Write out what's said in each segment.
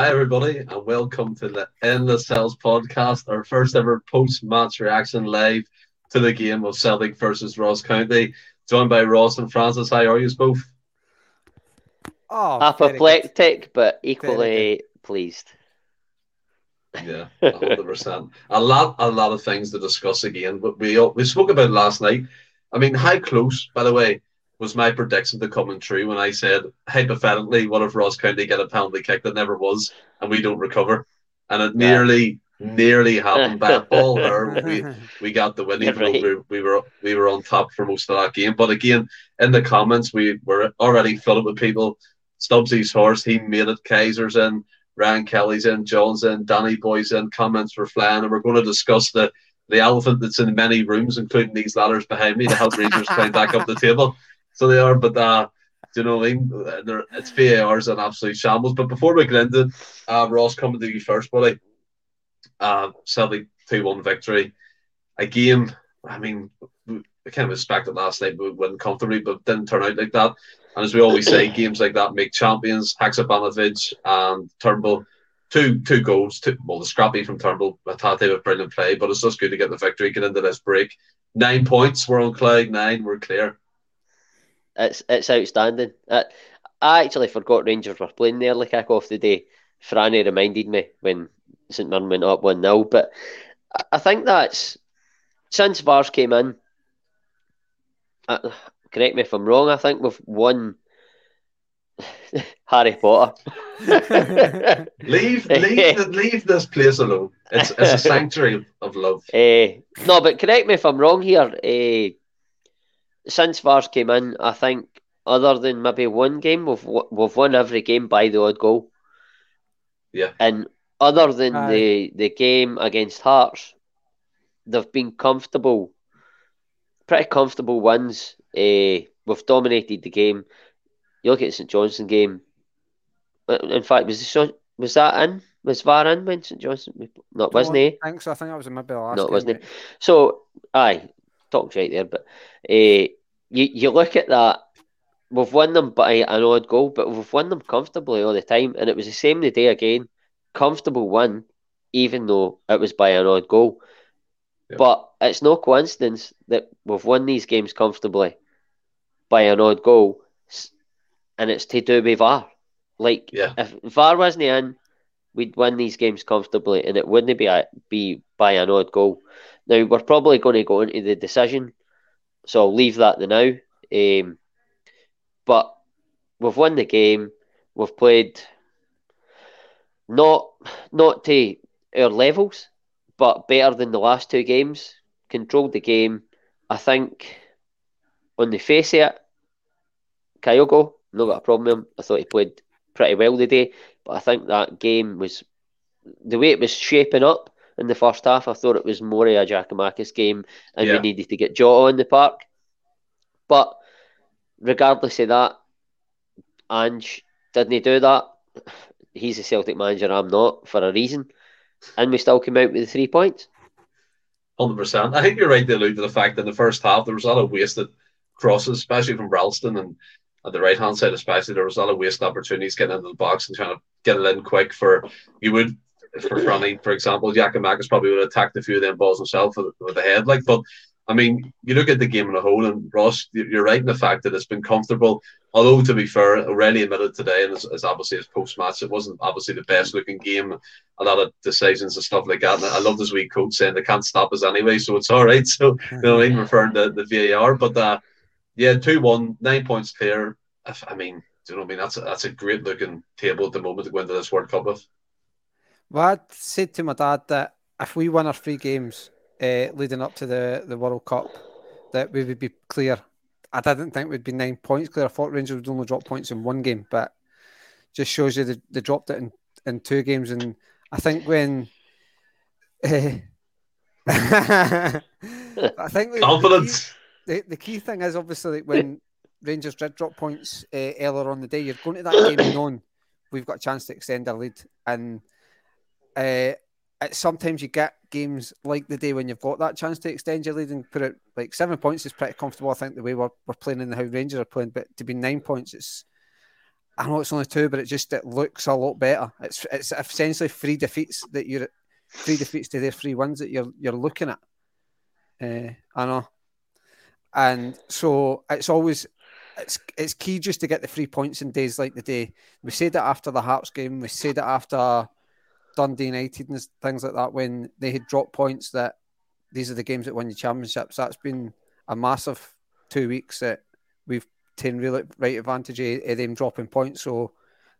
Hi, everybody, and welcome to the Endless Cells podcast, our first ever post match reaction live to the game of Celtic versus Ross County. Joined by Ross and Francis. How are you both? Oh, apoplectic, but equally pleased. Yeah, hundred percent. A lot, a lot of things to discuss again. But we uh, we spoke about last night. I mean, how close, by the way, was my prediction to coming true when I said hypothetically, what if Ross County get a penalty kick that never was, and we don't recover, and it nearly, nearly happened. Bad ball there. We we got the win, even right. though we, we were we were on top for most of that game. But again, in the comments, we were already filled with people. Stubbsy's horse, he made it. Kaiser's in. Ryan Kelly's in, John's in, Danny Boy's in, comments were flying, and we're going to discuss the the elephant that's in many rooms, including these ladders behind me, to help Rangers climb back up the table. So they are, but uh, do you know what I mean? They're, it's VAR's an absolute shambles. But before we get into it, uh, Ross, coming to you first, buddy. Uh, Celtic 2 1 victory. A game, I mean, we kind of expected last night we win comfortably, but didn't turn out like that. And as we always say, games like that make champions. Haksabanovic and Turnbull, two two goals. Two, well, the scrappy from Turnbull, Hatate with brilliant play, but it's just good to get the victory, get into this break. Nine points, we're on cloud nine, we're clear. It's it's outstanding. I, I actually forgot Rangers were playing the early kick off the day. Franny reminded me when St Mirren went up 1 0. But I think that's since Vars came in, uh, correct me if I'm wrong, I think we've won Harry Potter. leave, leave, leave this place alone. It's, it's a sanctuary of love. Uh, no, but correct me if I'm wrong here. Uh, since Vars came in, I think other than maybe one game, we've we've won every game by the odd goal. Yeah. And other than Aye. the the game against Hearts, they've been comfortable, pretty comfortable wins. Uh, we've dominated the game. You look at the St Johnstone game. In fact, was this, was that in? Was VAR in when St Johnstone? Not wasn't he? I think so. I think that was in maybe the last. No, wasn't he? So, aye, talked right there. But uh, you you look at that. We've won them by an odd goal, but we've won them comfortably all the time, and it was the same the day again. Comfortable win, even though it was by an odd goal. Yep. But it's no coincidence that we've won these games comfortably by an odd goal, and it's to do with VAR. Like yeah. if VAR wasn't in, we'd win these games comfortably, and it wouldn't be be by an odd goal. Now we're probably going to go into the decision, so I'll leave that the now. Um, but we've won the game. We've played not not to our levels, but better than the last two games. Controlled the game. I think on the face of it, Kyogo, not got a problem with him. I thought he played pretty well today, but I think that game was the way it was shaping up in the first half. I thought it was more of a Giakoumakis game and yeah. we needed to get Jota in the park. But regardless of that, Ange didn't he do that. He's a Celtic manager, I'm not, for a reason. And we still came out with the three points. 100%. I think you're right to allude to the fact that in the first half there was a lot of wasted crosses, especially from Ralston and at the right hand side, especially there was a lot of wasted opportunities getting into the box and trying to get it in quick for you would for Franny, for example, Jack and Giakoumakis probably would have attacked a few of them balls himself with, with the head. Like, but I mean, you look at the game in a whole, and Ross, you're right in the fact that it's been comfortable. Although, to be fair, O'Riley admitted today, and as, obviously his post match, it wasn't obviously the best looking game. A lot of decisions and stuff like that. And I love this wee coach saying they can't stop us anyway, so it's all right. So, you know what I mean, referring to the VAR. But uh, yeah, 2 1, nine points clear. I mean, do you know what I mean? That's a, that's a great looking table at the moment to go into this World Cup with. Well, I said to my dad that if we win our three games uh, leading up to the, the World Cup, that we would be clear. I didn't think we'd be nine points clear. I thought Rangers would only drop points in one game, but just shows you they, they dropped it in, in two games. And I think when. Uh, I think confidence. The key, the, the key thing is obviously when Rangers did drop points uh, earlier on the day, you're going to that game known we've got a chance to extend our lead, and uh, sometimes you get games like the day when you've got that chance to extend your lead and put it like seven points is pretty comfortable. I think the way we're, we're playing in the how Rangers are playing, but to be nine points, it's I know it's only two, but it just it looks a lot better. It's it's essentially three defeats that you're three defeats to their three wins that you're you're looking at. Uh, I know, and so it's always it's it's key just to get the three points in days like the day. We said that after the Hearts game. We said it after Dundee United and things like that when they had dropped points. That these are the games that win the championships. That's been a massive two weeks that we've taken really right advantage of, them dropping points. So,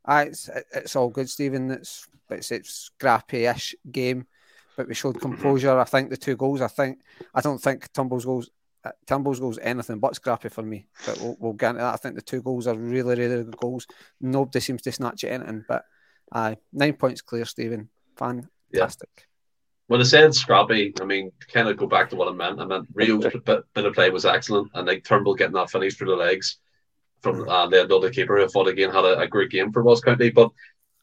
uh, it's it's all good, Stephen. It's it's it's scrappy-ish game, but we showed composure. I think the two goals. I think I don't think Tumble's goals uh, Turnbull's goals anything but scrappy for me. But we'll, we'll, get into that. I think the two goals are really, really good goals. Nobody seems to snatch it anything. But uh, nine points clear, Stephen. Fantastic. Yeah. When I said scrappy, I mean, kind of go back to what I meant. I meant Reo's bit, bit of play was excellent. And like Turnbull getting that finish through the legs from uh, the other keeper who thought again had a, a, great game for Ross County. But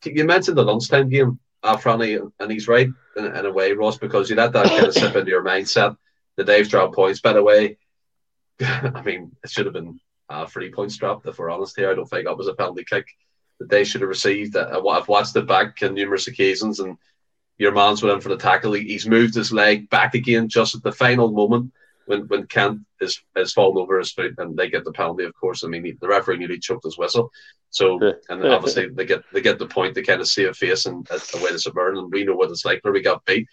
you mentioned the lunchtime game, uh, Franny, and he's right in, in a way, Ross, because you let that kind of slip into your mindset the Dave's drop points. By the way, I mean, it should have been a three points dropped, if we're honest here. I don't think that was a penalty kick that they should have received. I've watched it back on numerous occasions, and your man's went in for the tackle. He's moved his leg back again just at the final moment when, when Kent is, is fallen over his foot and they get the penalty, of course. I mean, the referee nearly choked his whistle. So, and obviously they get they get the point to kind of see a face and a way to subvert. And we know what it's like where we got beat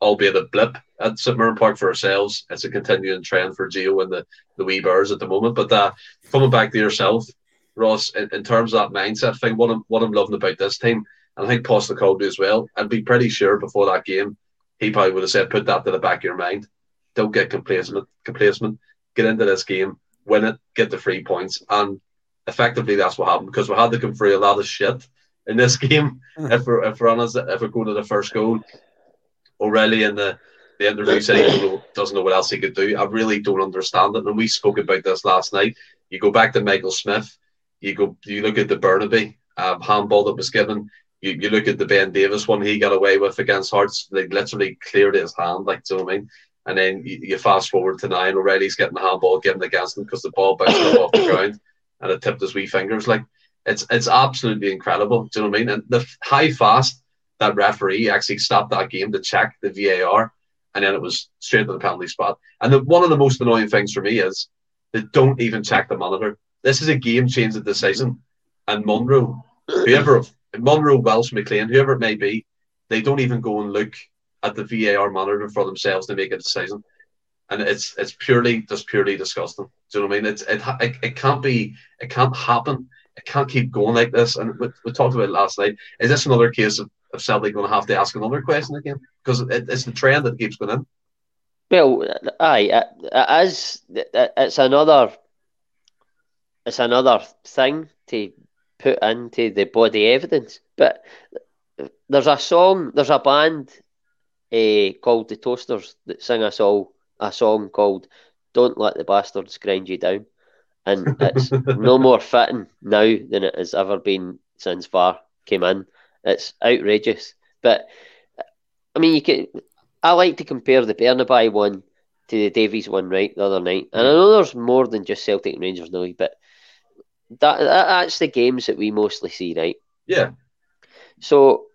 albeit a blip at Mirren Park for ourselves. It's a continuing trend for Gio and the, the wee birds at the moment. But uh, coming back to yourself, Ross, in, in, terms of that mindset thing, what I'm, what I'm loving about this team, and I think Postecoglou as well, I'd be pretty sure before that game, he probably would have said, put that to the back of your mind. Don't get complacent, complacent. Get into this game, win it, get the three points. And effectively, that's what happened because we had to come through a lot of shit in this game. Hmm. if we're if we're honest, if we're going to the first goal, O'Riley in the, the interview said he know, doesn't know what else he could do. I really don't understand it. And we spoke about this last night. You go back to Michael Smith, you go you look at the Bernabeu um, handball that was given. You, you look at the Ben Davies one he got away with against Hearts. They literally cleared his hand, like do you know what I mean? And then you, you fast forward to nine. already, he's getting the handball given against him because the ball bounced off the ground and it tipped his wee fingers. Like it's it's absolutely incredible. Do you know what I mean? And the high fast that referee actually stopped that game to check the VAR, and then it was straight to the penalty spot. And the, one of the most annoying things for me is they don't even check the monitor. This is a game changing decision, and Munro, whoever Munro, Welsh, McLean, whoever it may be, they don't even go and look at the VAR monitor for themselves to make a decision. And it's it's purely just purely disgusting. Do you know what I mean? It's it, it, it can't be it can't happen. It can't keep going like this. And we, we talked about it last night. Is this another case of of Celtic going to have to ask another question again because it, it's the trend that keeps going in. Well, aye, uh, uh, as uh, it's another, it's another thing to put into the body evidence. But there's a song, there's a band uh, called the Toasters that sing a song, a song called "Don't Let the Bastards Grind You Down," and it's no more fitting now than it has ever been since VAR came in. It's outrageous. But I mean, you can. I like to compare the Bernabeu one to the Davies one, right, the other night. And I know there's more than just Celtic and Rangers now, but that, that that's the games that we mostly see, right? Yeah. So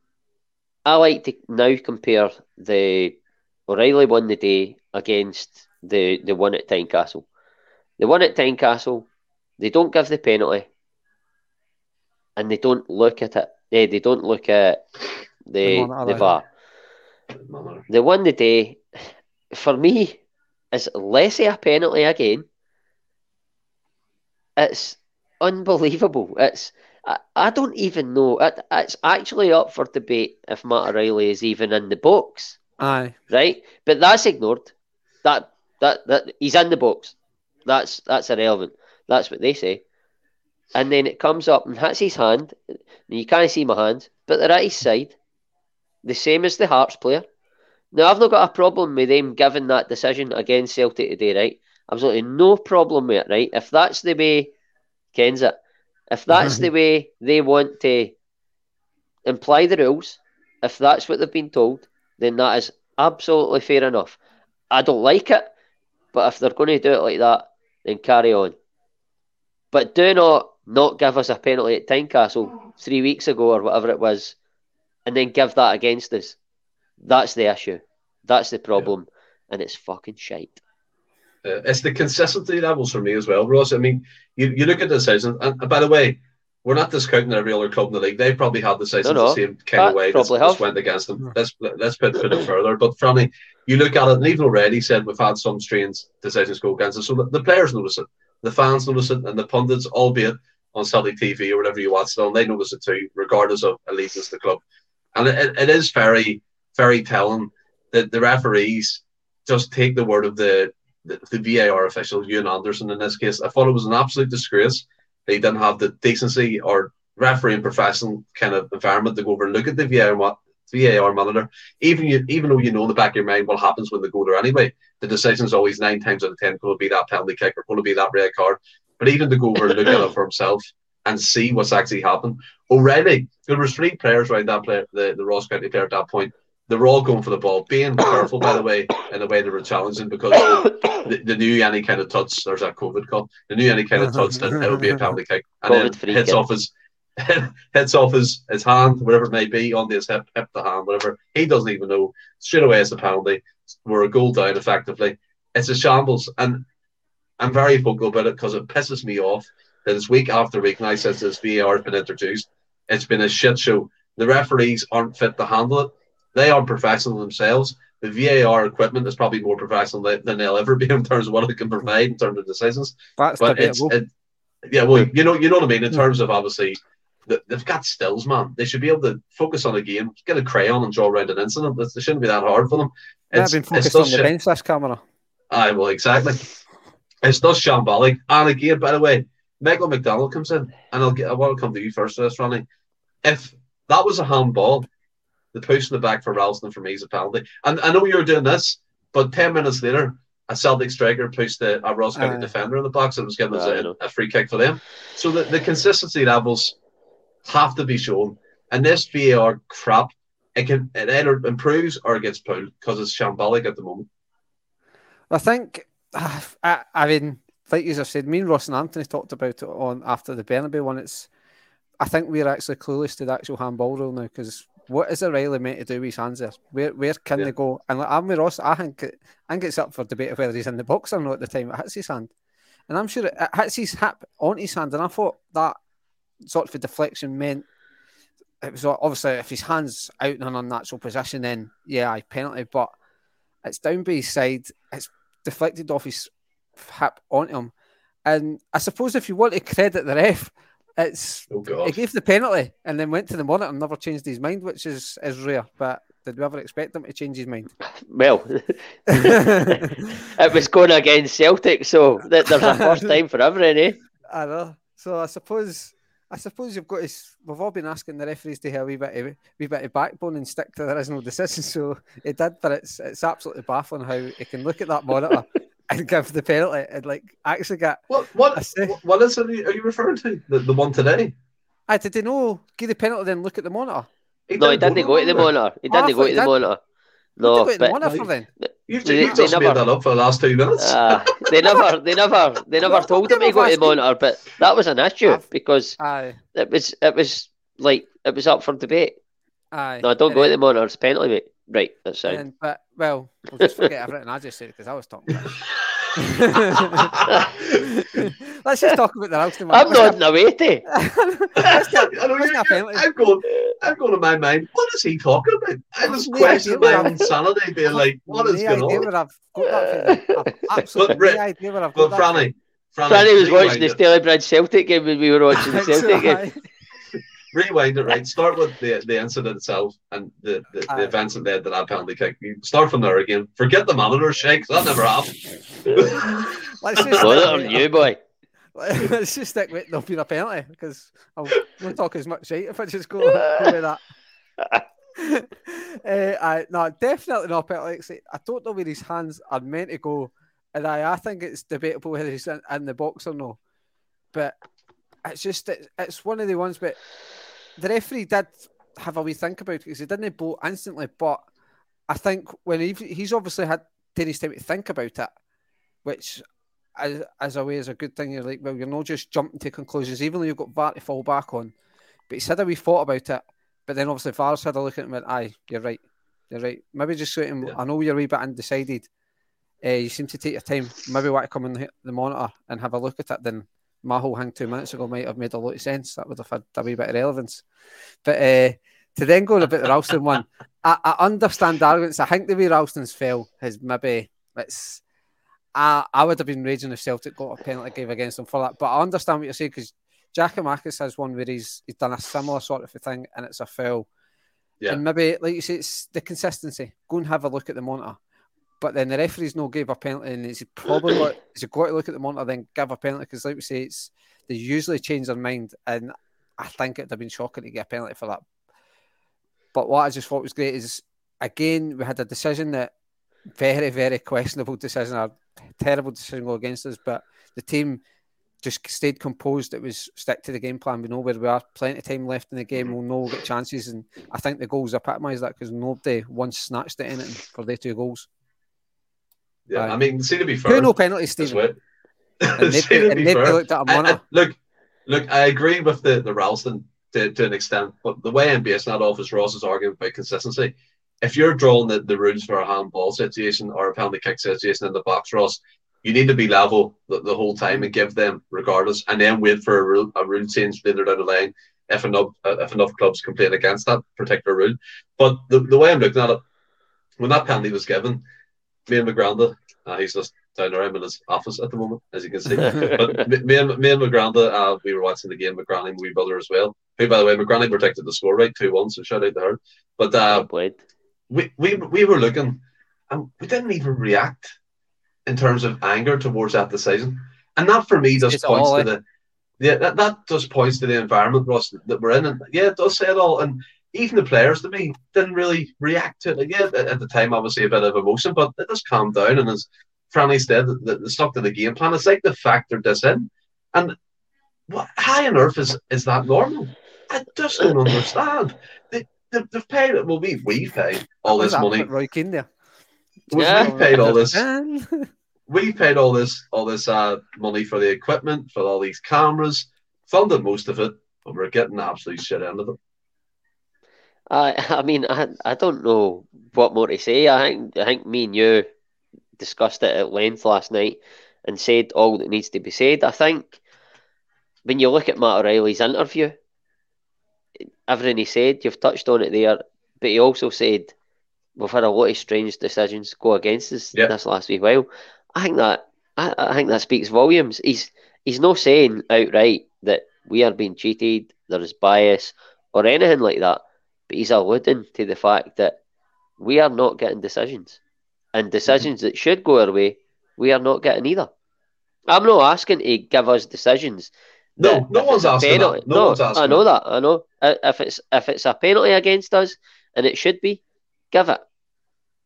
I like to now compare the O'Riley one the day against the the one at Tynecastle. The one at Tynecastle, they don't give the penalty, and they don't look at it they they don't look at the the VAR. They won the day. For me, is less of a penalty again. It's unbelievable. It's I, I don't even know. It, it's actually up for debate if Matt O'Riley is even in the box. Aye. Right, but that's ignored. That that that he's in the box. That's that's irrelevant. That's what they say and then it comes up and hits his hand. you can't see my hand, but they're at his side, the same as the Hearts player. Now, I've not got a problem with them giving that decision against Celtic today, right? Absolutely no problem with it, right? If that's the way Ken's it, if that's the way they want to imply the rules, if that's what they've been told, then that is absolutely fair enough. I don't like it, but if they're going to do it like that, then carry on. But do not not give us a penalty at Tynecastle three weeks ago or whatever it was, and then give that against us. That's the issue. That's the problem, yeah. and it's fucking shite. Uh, it's the consistency levels for me as well, Ross. I mean, you, you look at the season, and, and by the way, we're not discounting every other club in the league. They probably had the season no, no. the same kind of way that just went against them. Let's let's put, put it further. But Franny, you look at it, and even already said we've had some strange decisions go against us. So the, the players notice it, the fans notice it, and the pundits, albeit on Celtic TV or whatever you watch it on, they notice it too, regardless of allegiance to the club. And it, it is very, very telling that the referees just take the word of the, the, the VAR official, Euan Anderson in this case. I thought it was an absolute disgrace he didn't have the decency or refereeing professional kind of environment to go over and look at the VAR, VAR monitor. Even you, even though you know in the back of your mind what happens when they go there anyway, the decision is always nine times out of ten going to be that penalty kick or going to be that red card. But even to go over and look at it for himself and see what's actually happened. Already, there was three players around that player, the, the Ross County player at that point. They were all going for the ball, being careful, by the way, in the way they were challenging because the, the knew any kind of touch, there's that COVID call, the knew any kind of touch that it would be a penalty kick. And COVID then hits off his hits off his, his hand, whatever it may be, on his hip, hip the hand, whatever. He doesn't even know. Straight away, it's a penalty. We're a goal down effectively. It's a shambles. And I'm very vocal about it because it pisses me off that it's week after week now since this VAR has been introduced. It's been a shit show. The referees aren't fit to handle it. They aren't professional themselves. The VAR equipment is probably more professional than they'll ever be in terms of what it can provide in terms of decisions. That's but it's, it, yeah, well, you know, you know what I mean in terms of obviously they've got stills, man. They should be able to focus on a game, get a crayon and draw around an incident. It shouldn't be that hard for them. It's, been focused on the bench this camera. Aye, well, exactly. It's not shambolic. And again, by the way, Michael McDonald comes in, and I'll get. I want to come to you first, this Ronnie. If that was a handball, the push in the back for Ralston for me is a penalty. And I know you were doing this, but ten minutes later, a Celtic striker pushed a, a Ross County uh, defender in the box and was given us a, a, free kick for them. So the, the consistency levels have to be shown. And this VAR crap, it can it either improves or it gets pulled because it's shambolic at the moment. I think, I, I mean, like you have said, me and Ross and Anthony talked about it on after the Bernabeu one. It's, I think we're actually clueless to the actual handball rule now because what is O'Riley meant to do with his hands there? Where where can yeah. they go? And like, I'm with Ross. I think it, I think it's up for debate of whether he's in the box or not at the time it hits his hand. And I'm sure it, it hits his hip on his hand. And I thought that sort of deflection meant it was obviously if his hands out in an unnatural position, then yeah, I penalty. But it's down by his side. It's deflected off his hip onto him. And I suppose if you want to credit the ref, it's oh he gave the penalty and then went to the monitor and never changed his mind, which is is rare. But did we ever expect him to change his mind? Well, it was going against Celtic, so there's a first time for everything, eh? I know. So I suppose I suppose you've got to. We've all been asking the referees to have a wee bit of, wee bit of backbone and stick to the original decision. So it did, but it's it's absolutely baffling how he can look at that monitor and give the penalty and like actually get what what what is it are you referring to the, the one today? I did they know give the penalty then look at the monitor? He no, he didn't go to the monitor. He didn't go to the monitor. No, but the monitor then. You've, they, you've just never, made that up for the last two minutes. Uh, they never, they never, they never told him to go to the monitor, but that was an issue I've, because aye. it was, it was like it was up for debate. Aye. No, I don't and go to the monitor. It's penalty, mate. Right, that's it. But well, we'll just forget everything I just said because I was talking. About Let's just talk about the Ralston I'm not away to. I'm going. I'm going to my mind. What is he talking about? I was questioning my insanity, being like, "What is going on?" I've got that absolutely no idea where I've got but Franny, Franny, Franny was watching the Stalybridge Celtic game when we were watching the Celtic game rewind it right. Start with the the incident itself and the, the, the events that led to that penalty kick. You start from there again. Forget the monitor shake. That never happened. Let's just well, on you, boy. Let's just stick with there'll a penalty because I won't talk as much shit if I just go, go with that. uh, I no, definitely not penalty. I don't know where his hands are meant to go, and I, I think it's debatable whether he's in, in the box or no. But it's just it, it's one of the ones. But the referee did have a wee think about it because he didn't blow instantly. But I think when he, he's obviously had taken his time to think about it, which as, as a way as a good thing. You're like, well, you're not just jumping to conclusions, even though you've got VAR to fall back on. But he said that we thought about it, but then obviously VAR's had a look at him and went, aye, you're right. You're right. Maybe just to him, Yeah. I know you're a wee bit undecided. Uh, you seem to take your time. Maybe want to come on the, the monitor and have a look at it. Then my whole hang two minutes ago might have made a lot of sense. That would have had a wee bit of relevance. But uh, to then go on about the Ralston one, I, I understand the arguments. I think the way Ralston's fell has maybe it's. I, I would have been raging if Celtic got a penalty gave against them for that. But I understand what you're saying because Giakoumakis has one where he's he's done a similar sort of a thing and it's a foul. Yeah. And maybe, like you say, it's the consistency. Go and have a look at the monitor. But then the referee's no gave a penalty, and it's probably got he's got to look at the monitor, then give a penalty because, like we say, it's they usually change their mind, and I think it'd have been shocking to get a penalty for that. But what I just thought was great is again we had a decision that very very questionable decision, a terrible decision go against us, but the team just stayed composed. It was stick to the game plan. We know where we are. Plenty of time left in the game. Mm-hmm. We'll know we'll get chances, and I think the goals epitomise that because nobody once snatched at anything for their two goals. Yeah, Aye. I mean, see to be fair, no penalties, as Stephen? And See nobody, and be nobody fair, looked at a uh, I- monitor. Uh, look, look, I agree with the the Ralston to, to an extent, but the way I'm basing that off is Ross's argument about consistency. If you're drawing the, the rules for a handball situation or a penalty kick situation in the box, Ross, you need to be level the, the whole time and give them regardless, and then wait for a rule a rule change later down the line if enough uh, if enough clubs complain against that particular rule. But the, the way I'm looking at it, when that penalty was given, me and McGranda, uh, he's just down there in his office at the moment, as you can see. but me, me and me and McGranda, uh, we were watching the game. McGranny, my wee brother as well. Who, by the way, McGranny protected the score right two one. So shout out to her. But uh, we, we we were looking, and we didn't even react in terms of anger towards that decision. And that for me just It's points to the yeah that, that just points to the environment Ross that we're in. And yeah, it does say it all. And even the players to me didn't really react to it. Like, yeah, at, at the time obviously a bit of emotion, but it just calmed down. And as Franny said, the, they stuck to the game plan. It's like they factored this in. And what high on earth is, is that normal? I just don't understand. They, they, they've paid well we we've paid all this money. Roy Keane there. We've, Yeah. we've paid all this we paid all this all this uh, money for the equipment, for all these cameras, funded most of it, but we're getting absolute shit out of it. I I mean I I don't know what more to say. I think I think me and you discussed it at length last night and said all that needs to be said. I think when you look at Matt O'Riley's interview, everything he said, you've touched on it there, but he also said we've had a lot of strange decisions go against us Yeah. this last wee while. I think that I, I think that speaks volumes. He's he's not saying outright that we are being cheated, there is bias or anything like that, but he's alluding to the fact that we are not getting decisions. And decisions that should go our way, we are not getting either. I'm not asking to give us decisions. No, no one's asking penalty- that. No one's asking I know that. I know. If it's if it's a penalty against us, and it should be, give it.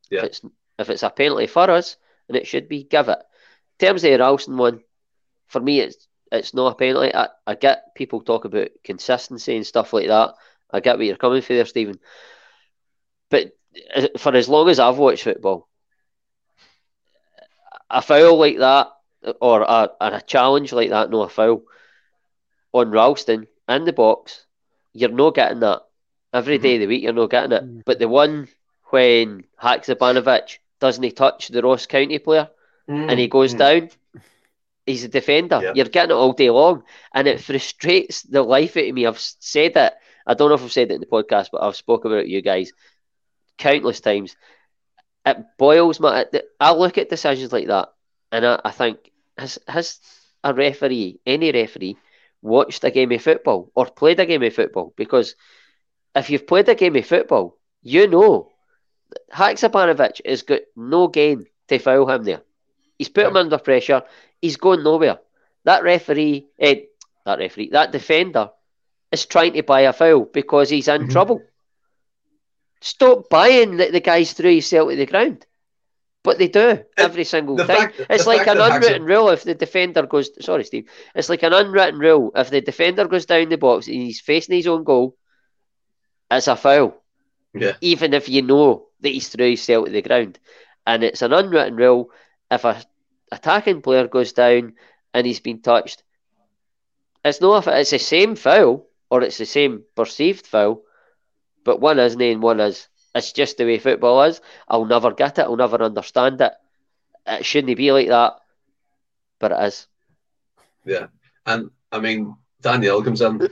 Yeah. If it's if it's a penalty for us, and it should be, give it. In terms of the Ralston one, for me, it's it's not a penalty. I, I get people talk about consistency and stuff like that. I get where you're coming from there, Stephen. But uh, for as long as I've watched football, a foul like that, or a, or a challenge like that, no, a foul on Ralston in the box, you're not getting that. Every day of the week, you're not getting it. Mm. But the one when Haksabanovic doesn't touch the Ross County player and he goes Mm. down, he's a defender. Yeah. You're getting it all day long, and it frustrates the life out of me. I've said it. I don't know if I've said it in the podcast, but I've spoken about it you guys countless times. It boils my. I look at decisions like that, and I, I think has has a referee, any referee, watched a game of football or played a game of football? Because if you've played a game of football, you know Haksabanovic has got no gain to foul him there. He's put him under pressure. He's going nowhere. That referee, eh, that referee, that defender is trying to buy a foul because he's in Mhm. trouble. Stop buying that the guys threw himself to the ground. But they do every single the time. fact- it's like an that Haxa- unwritten rule if the defender goes. Sorry, Steve. It's like an unwritten rule. If the defender goes down the box and he's facing his own goal, it's a foul Yeah. even if you know that he's threw himself to the ground. And it's an unwritten rule. If a attacking player goes down and he's been touched, it's not if it's the same foul or it's the same perceived foul, but one isn't and one is. It's just the way football is. I'll never get it. I'll never understand it. It shouldn't be like that, but it is. Yeah, and I mean Daniel comes in.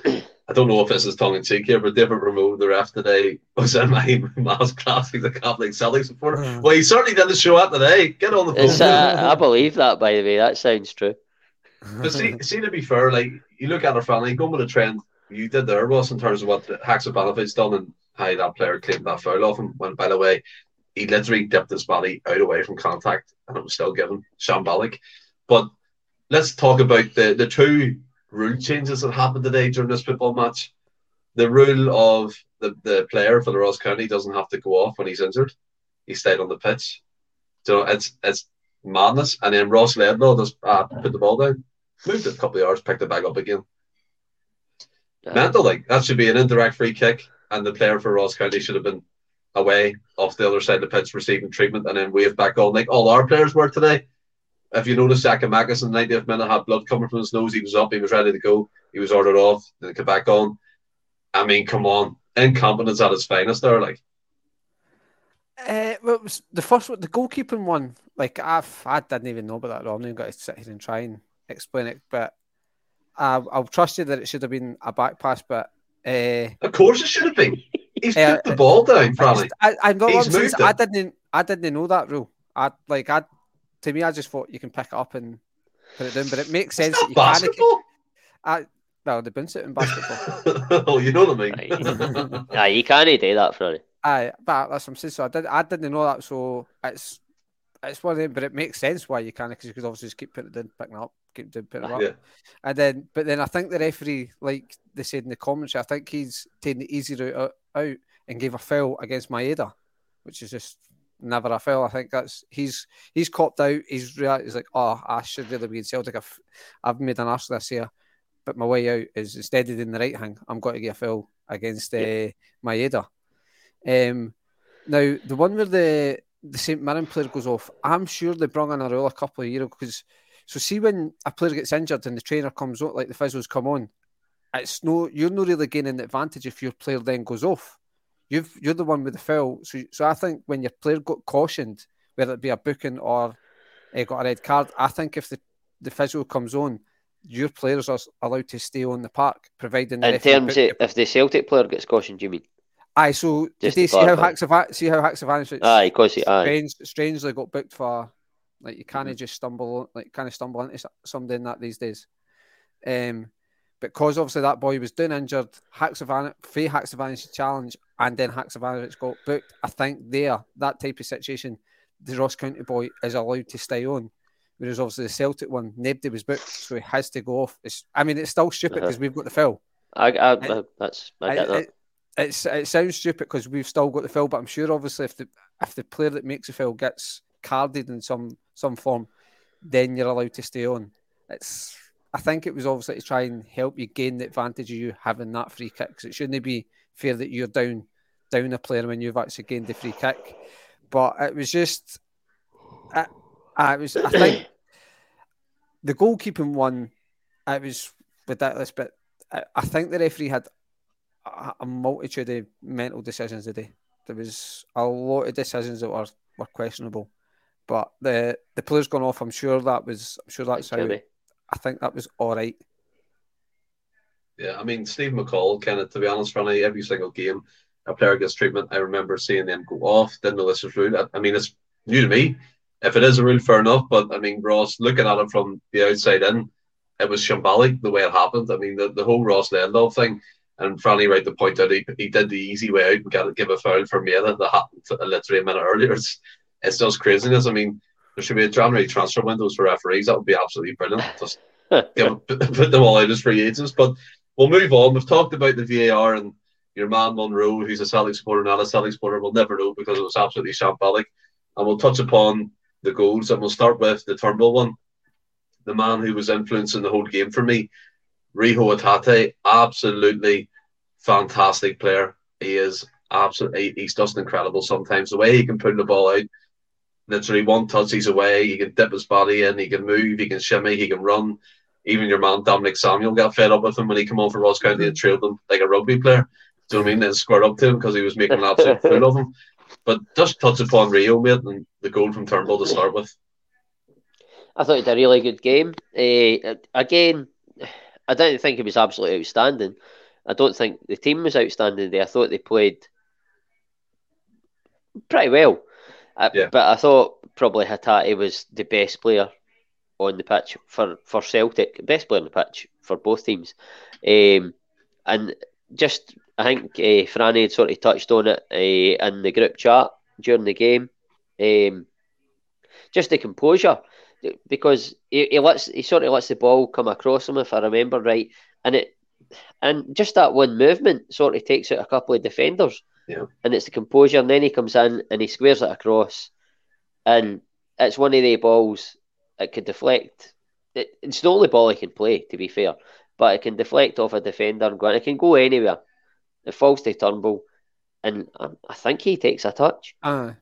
I don't know if this is tongue in cheek here, but David Ramo, the ref today, was in my maths class. He's a Catholic Celtic supporter. Mm. Well, he certainly didn't show up today. Get on the phone. Uh, I believe that, by the way. That sounds true. But see, see, to be fair, like you look at our family, going with the trend you did there was in terms of what Haksabanovic done and how that player claimed that foul off him. When, by the way, he literally dipped his body out away from contact and it was still given shambolic. But let's talk about the, the two rule changes that happened today during this football match. The rule of the, the player for the Ross County doesn't have to go off when he's injured. He stayed on the pitch. So it's it's madness. And then Ross Laidlaw just uh, put the ball down, moved it a couple of yards, picked it back up again. Yeah. Mental, like that should be an indirect free kick, and the player for Ross County should have been away off the other side of the pitch receiving treatment and then waved back on like all our players were today. If you notice, Giakoumakis in the 90th minute had blood coming from his nose. He was up, he was ready to go. He was ordered off, then came back on. I mean, come on, incompetence at its finest there. Like, uh, well, the first one, the goalkeeping one. Like, I've, I didn't even know about that. I'm not going to sit here and try and explain it, but I, I'll trust you that it should have been a back pass. But uh, of course, it should have been. He's uh, put the ball down, Franny. I, I'm not. I didn't. I didn't know that rule. I like. I to me, I just thought you can pick it up and put it down, but it makes sense that you basketball. I well, they bounce it in basketball. oh, you know what I mean? yeah, you can't do that, Freddie. Aye, but that's what I'm saying. So I did. I didn't know that. So it's it's one of them, but it makes sense why you can't because you could obviously just keep putting it down, picking it up, keep doing, putting it up, yeah. and then. But then I think the referee, like they said in the commentary, I think he's taking the easy route out and gave a foul against Maeda, which is just never a foul. I think that's he's he's copped out. He's he's like, oh, I should really be in Celtic. I've, I've made an ass of this here, but my way out is instead of in the right hand, I'm going to get a foul against uh, yeah. Maeda. Um, now the one where the the St Mirren player goes off, I'm sure they brought in a rule a couple of years ago because so see when a player gets injured and the trainer comes on, like the physios come on, it's no you're not really gaining the advantage if your player then goes off you've you're the one with the foul. So so I think when your player got cautioned, whether it be a booking or uh, got a red card, I think if the the physio comes on, your players are allowed to stay on the park, providing in terms of if the Celtic player gets cautioned, you mean? Aye, so Just did they see how Haksabanovic see how Haksabanovic aye, cause he, aye. Strange, strangely got booked for like you kind of mm-hmm. just stumble like kind of stumble into something that these days. Um, because obviously that boy was doing injured, Haksabanovic, Faye Haksabanovic challenge, and then Haksabanovic got booked. I think there, that type of situation, the Ross County boy is allowed to stay on. Whereas obviously the Celtic one, nobody was booked, so he has to go off. It's, I mean, it's still stupid because uh-huh. we've got the fill. I, I, it, that's I get that. It, it's it sounds stupid because we've still got the fill, but I'm sure obviously if the if the player that makes the fill gets carded in some some form, then you're allowed to stay on. It's I think it was obviously to try and help you gain the advantage of you having that free kick because it shouldn't be fair that you're down down a player when you've actually gained the free kick. But it was just, I, I was I think the goalkeeping one, it was ridiculous. But I, I think the referee had a, a multitude of mental decisions today. There was a lot of decisions that were, were questionable. But the the players gone off. I'm sure that was. I'm sure that's how. I think that was all right. Yeah, I mean, Steve McCall, kind of, to be honest, Franny, every single game a player gets treatment, I remember seeing them go off. Didn't know this was rule. I, I mean, it's new to me. If it is a rule, fair enough. But I mean, Ross, looking at it from the outside in, it was shambolic the way it happened. I mean, the, the whole Ross Laidlaw thing. And Franny right to point out he, he did the easy way out and got give a foul for Maeda that happened literally a minute earlier. It's, it's just craziness. I mean, there should be a January transfer windows for referees. That would be absolutely brilliant. Just give, put them all out as free agents. But we'll move on. We've talked about the VAR and your man Munro, who's a Celtic supporter, not a Celtic supporter, will never know because it was absolutely shambolic. And we'll touch upon the goals, and we'll start with the Turnbull one. The man who was influencing the whole game for me, Reo Hatate, absolutely fantastic player. He is absolutely, he's just incredible sometimes. The way he can put the ball out, literally one touch, he's away. He can dip his body in, he can move, he can shimmy, he can run. Even your man Dominic Samuel got fed up with him when he came on for Ross County and trailed him like a rugby player. Do you know what I mean? Then squared up to him because he was making an absolute fool of him. But just touch upon Reo, mate, and the goal from Turnbull to start with. I thought it did a really good game. Uh, again, I didn't think it was absolutely outstanding. I don't think the team was outstanding. I thought they played pretty well. Uh, yeah. But I thought probably Hatate was the best player on the pitch for, for Celtic, best player on the pitch for both teams. Um, and just, I think uh, Franny had sort of touched on it uh, in the group chat during the game. Um, just the composure, because he, he lets he sort of lets the ball come across him, if I remember right, and it and just that one movement sort of takes out a couple of defenders. Yeah. And it's the composure, and then he comes in and he squares it across, and it's one of the balls that could deflect. It, it's the only ball he can play, to be fair, but it can deflect off a defender and go. it can go anywhere. It falls to Turnbull, and I, I think he takes a touch. Uh.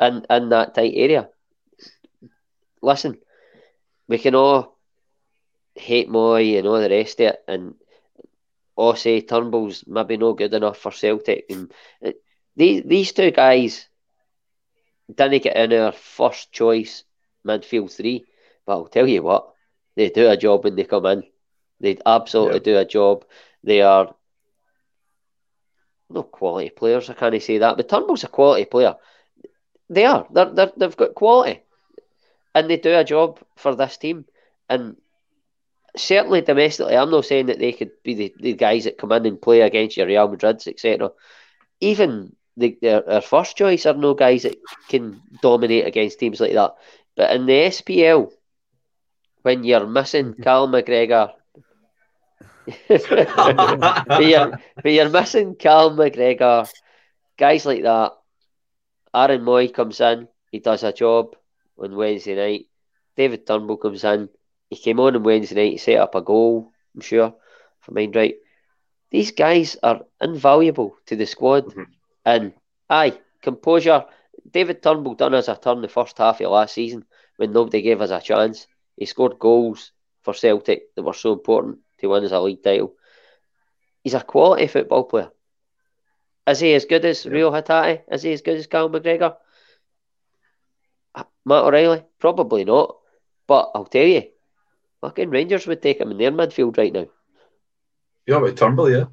In, in that tight area. Listen, we can all hate Mooy and all the rest of it, and or say Turnbull's maybe no good enough for Celtic. And uh, these these two guys didn't get in our first choice midfield three, but I'll tell you what, they do a job when they come in. They absolutely do a job. They are no quality players. I can't say that, but Turnbull's a quality player. They are. They're, they're, they've got quality, and they do a job for this team. And certainly domestically, I'm not saying that they could be the, the guys that come in and play against your Real Madrids, etc. Even the, their, their first choice are no guys that can dominate against teams like that. But in the SPL, when you're missing. Cal McGregor, you're, when you're missing Cal McGregor, guys like that, Aaron Mooy comes in, he does a job on Wednesday night. David Turnbull comes in, he came on on Wednesday night, set up a goal, I'm sure, if I mind right. These guys are invaluable to the squad. Mm-hmm. And aye, composure. David Turnbull done us a turn the first half of last season when nobody gave us a chance. He scored goals for Celtic that were so important to win us a league title. He's a quality football player. Is he as good as yeah. Reo Hatate? Is he as good as Cal McGregor? Matt O'Riley? Probably not. But I'll tell you, Fucking Rangers would take him in their midfield right now. Yeah, about Turnbull, yeah.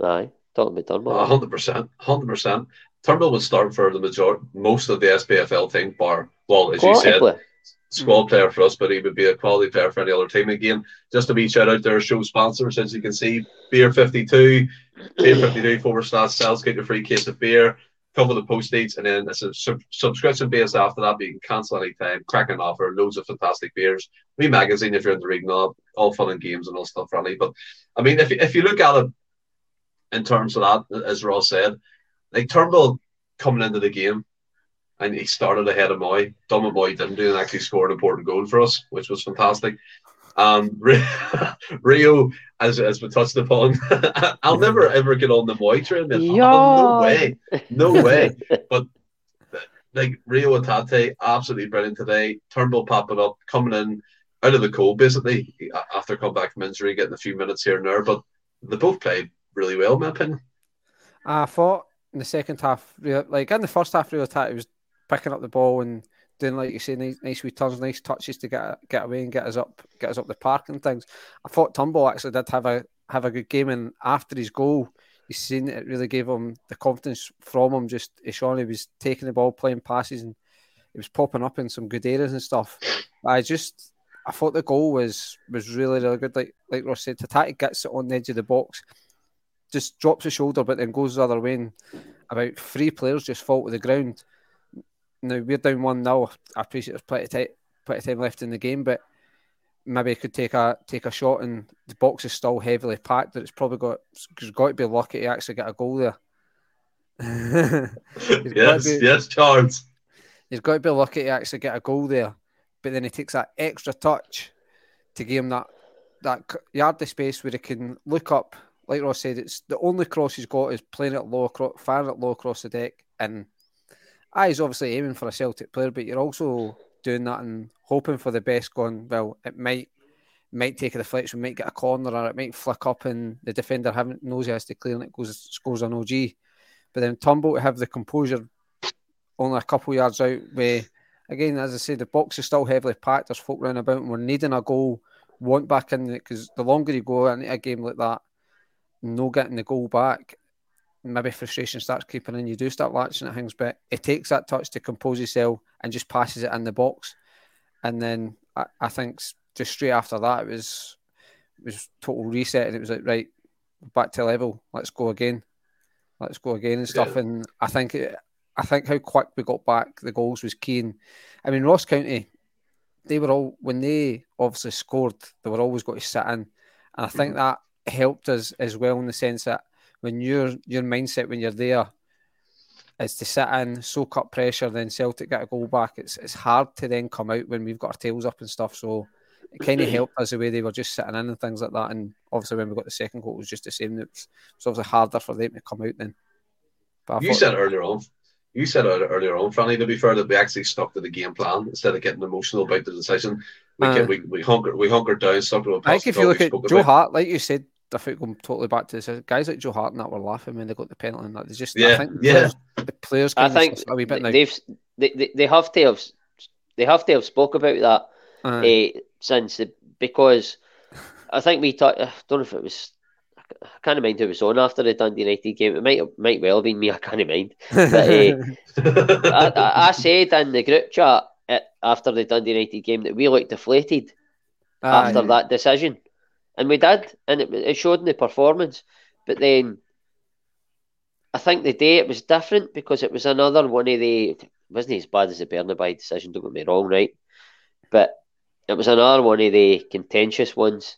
Aye, talking about Turnbull. hundred percent, hundred percent. Turnbull would start for the majority, most of the SPFL team, bar well, as quality you said, player. squad mm. player for us, but he would be a quality player for any other team. Again, just to be shout out their show sponsor, as you can see Beer Fifty Two, Beer Fifty Two forward slash sales, get your free case of beer cover the postage, and then it's a sub- subscription based after that. But you can cancel anytime. Cracking offer, loads of fantastic beers. We magazine if you're in the region, all, all fun and games and all stuff, really. But I mean, if if you look at it in terms of that, as Ross said, like Turnbull coming into the game, and he started ahead of Mooy. Dumb Mooy didn't do and actually scored an important goal for us, which was fantastic. Um, Reo, as, as we touched upon, I'll never ever get on the Mooy train. Yeah. Oh, no way, no way. But like Reo Hatate, absolutely brilliant today. Turnbull popping up, coming in out of the cold, basically after come back from injury, getting a few minutes here and there. But they both played really well, in my opinion. I thought in the second half, like in the first half, Reo Hatate was picking up the ball and doing like you say, nice, nice wee turns, nice touches to get get away and get us up, get us up the park and things. I thought Turnbull actually did have a have a good game, and after his goal, you seen it really gave him the confidence from him. Just eh, Sean, he was taking the ball, playing passes, and he was popping up in some good areas and stuff. I just I thought the goal was was really really good. Like like Ross said, Hatate gets it on the edge of the box, just drops his shoulder, but then goes the other way. And about three players just fall to the ground. Now we're down one now. I appreciate there's plenty of, time, plenty of time left in the game, but maybe he could take a take a shot and the box is still heavily packed. That it's probably got it's got to be lucky to actually get a goal there. yes, be, yes, Charles. He's got to be lucky to actually get a goal there, but then he takes that extra touch to give him that that yard of space where he can look up. Like Ross said, it's the only cross he's got is playing it low, firing it low across the deck, and I he's obviously aiming for a Celtic player, but you're also doing that and hoping for the best. Going well, it might might take a deflection, might get a corner, or it might flick up, and the defender haven't knows he has to clear, and it goes scores an OG. But then Turnbull to have the composure only a couple yards out. Where again, as I say, the box is still heavily packed. There's folk running about, and we're needing a goal. Want back in it because the longer you go in a game like that, no getting the goal back, maybe frustration starts creeping in. You do start latching at things, but it takes that touch to compose yourself and just passes it in the box. And then I, I think just straight after that, it was it was total reset, and it was like right back to level. Let's go again. Let's go again and stuff. Yeah. And I think it, I think how quick we got back the goals was key. And, I mean, Ross County, they were all when they obviously scored, they were always going to sit in, and I think mm-hmm. that helped us as well in the sense that when your your mindset when you're there is to sit in, soak up pressure, then Celtic get a goal back. It's it's hard to then come out when we've got our tails up and stuff. So it kind of helped us the way they were just sitting in and things like that. And obviously when we got the second goal, it was just the same. It was, it was obviously harder for them to come out then. But you said earlier on, you said earlier on, Franny, to be fair, that we actually stuck to the game plan instead of getting emotional about the decision. We uh, we, we hunkered we hunkered down, stuck to a I think if you look at Joe about. Hart, like you said, I think going totally back to this. Guys like Joe Hart and that were laughing when they got the penalty and that. They just, yeah, I think yeah. Players, the players, I think a wee bit they've they, they have to have they have to have spoke about that uh, uh, since the, because I think we talked. I don't know if it was I can't mind who was on after the Dundee United game. It might might well have been me. I can't mind. But, uh, I, I, I, said in the group chat after the Dundee United game that we looked deflated after yeah. that decision, and we did, and it, it showed in the performance. But then, I think the day it was different because it was another one of the it wasn't as bad as the Bernabei decision. Don't get me wrong, right? But it was another one of the contentious ones.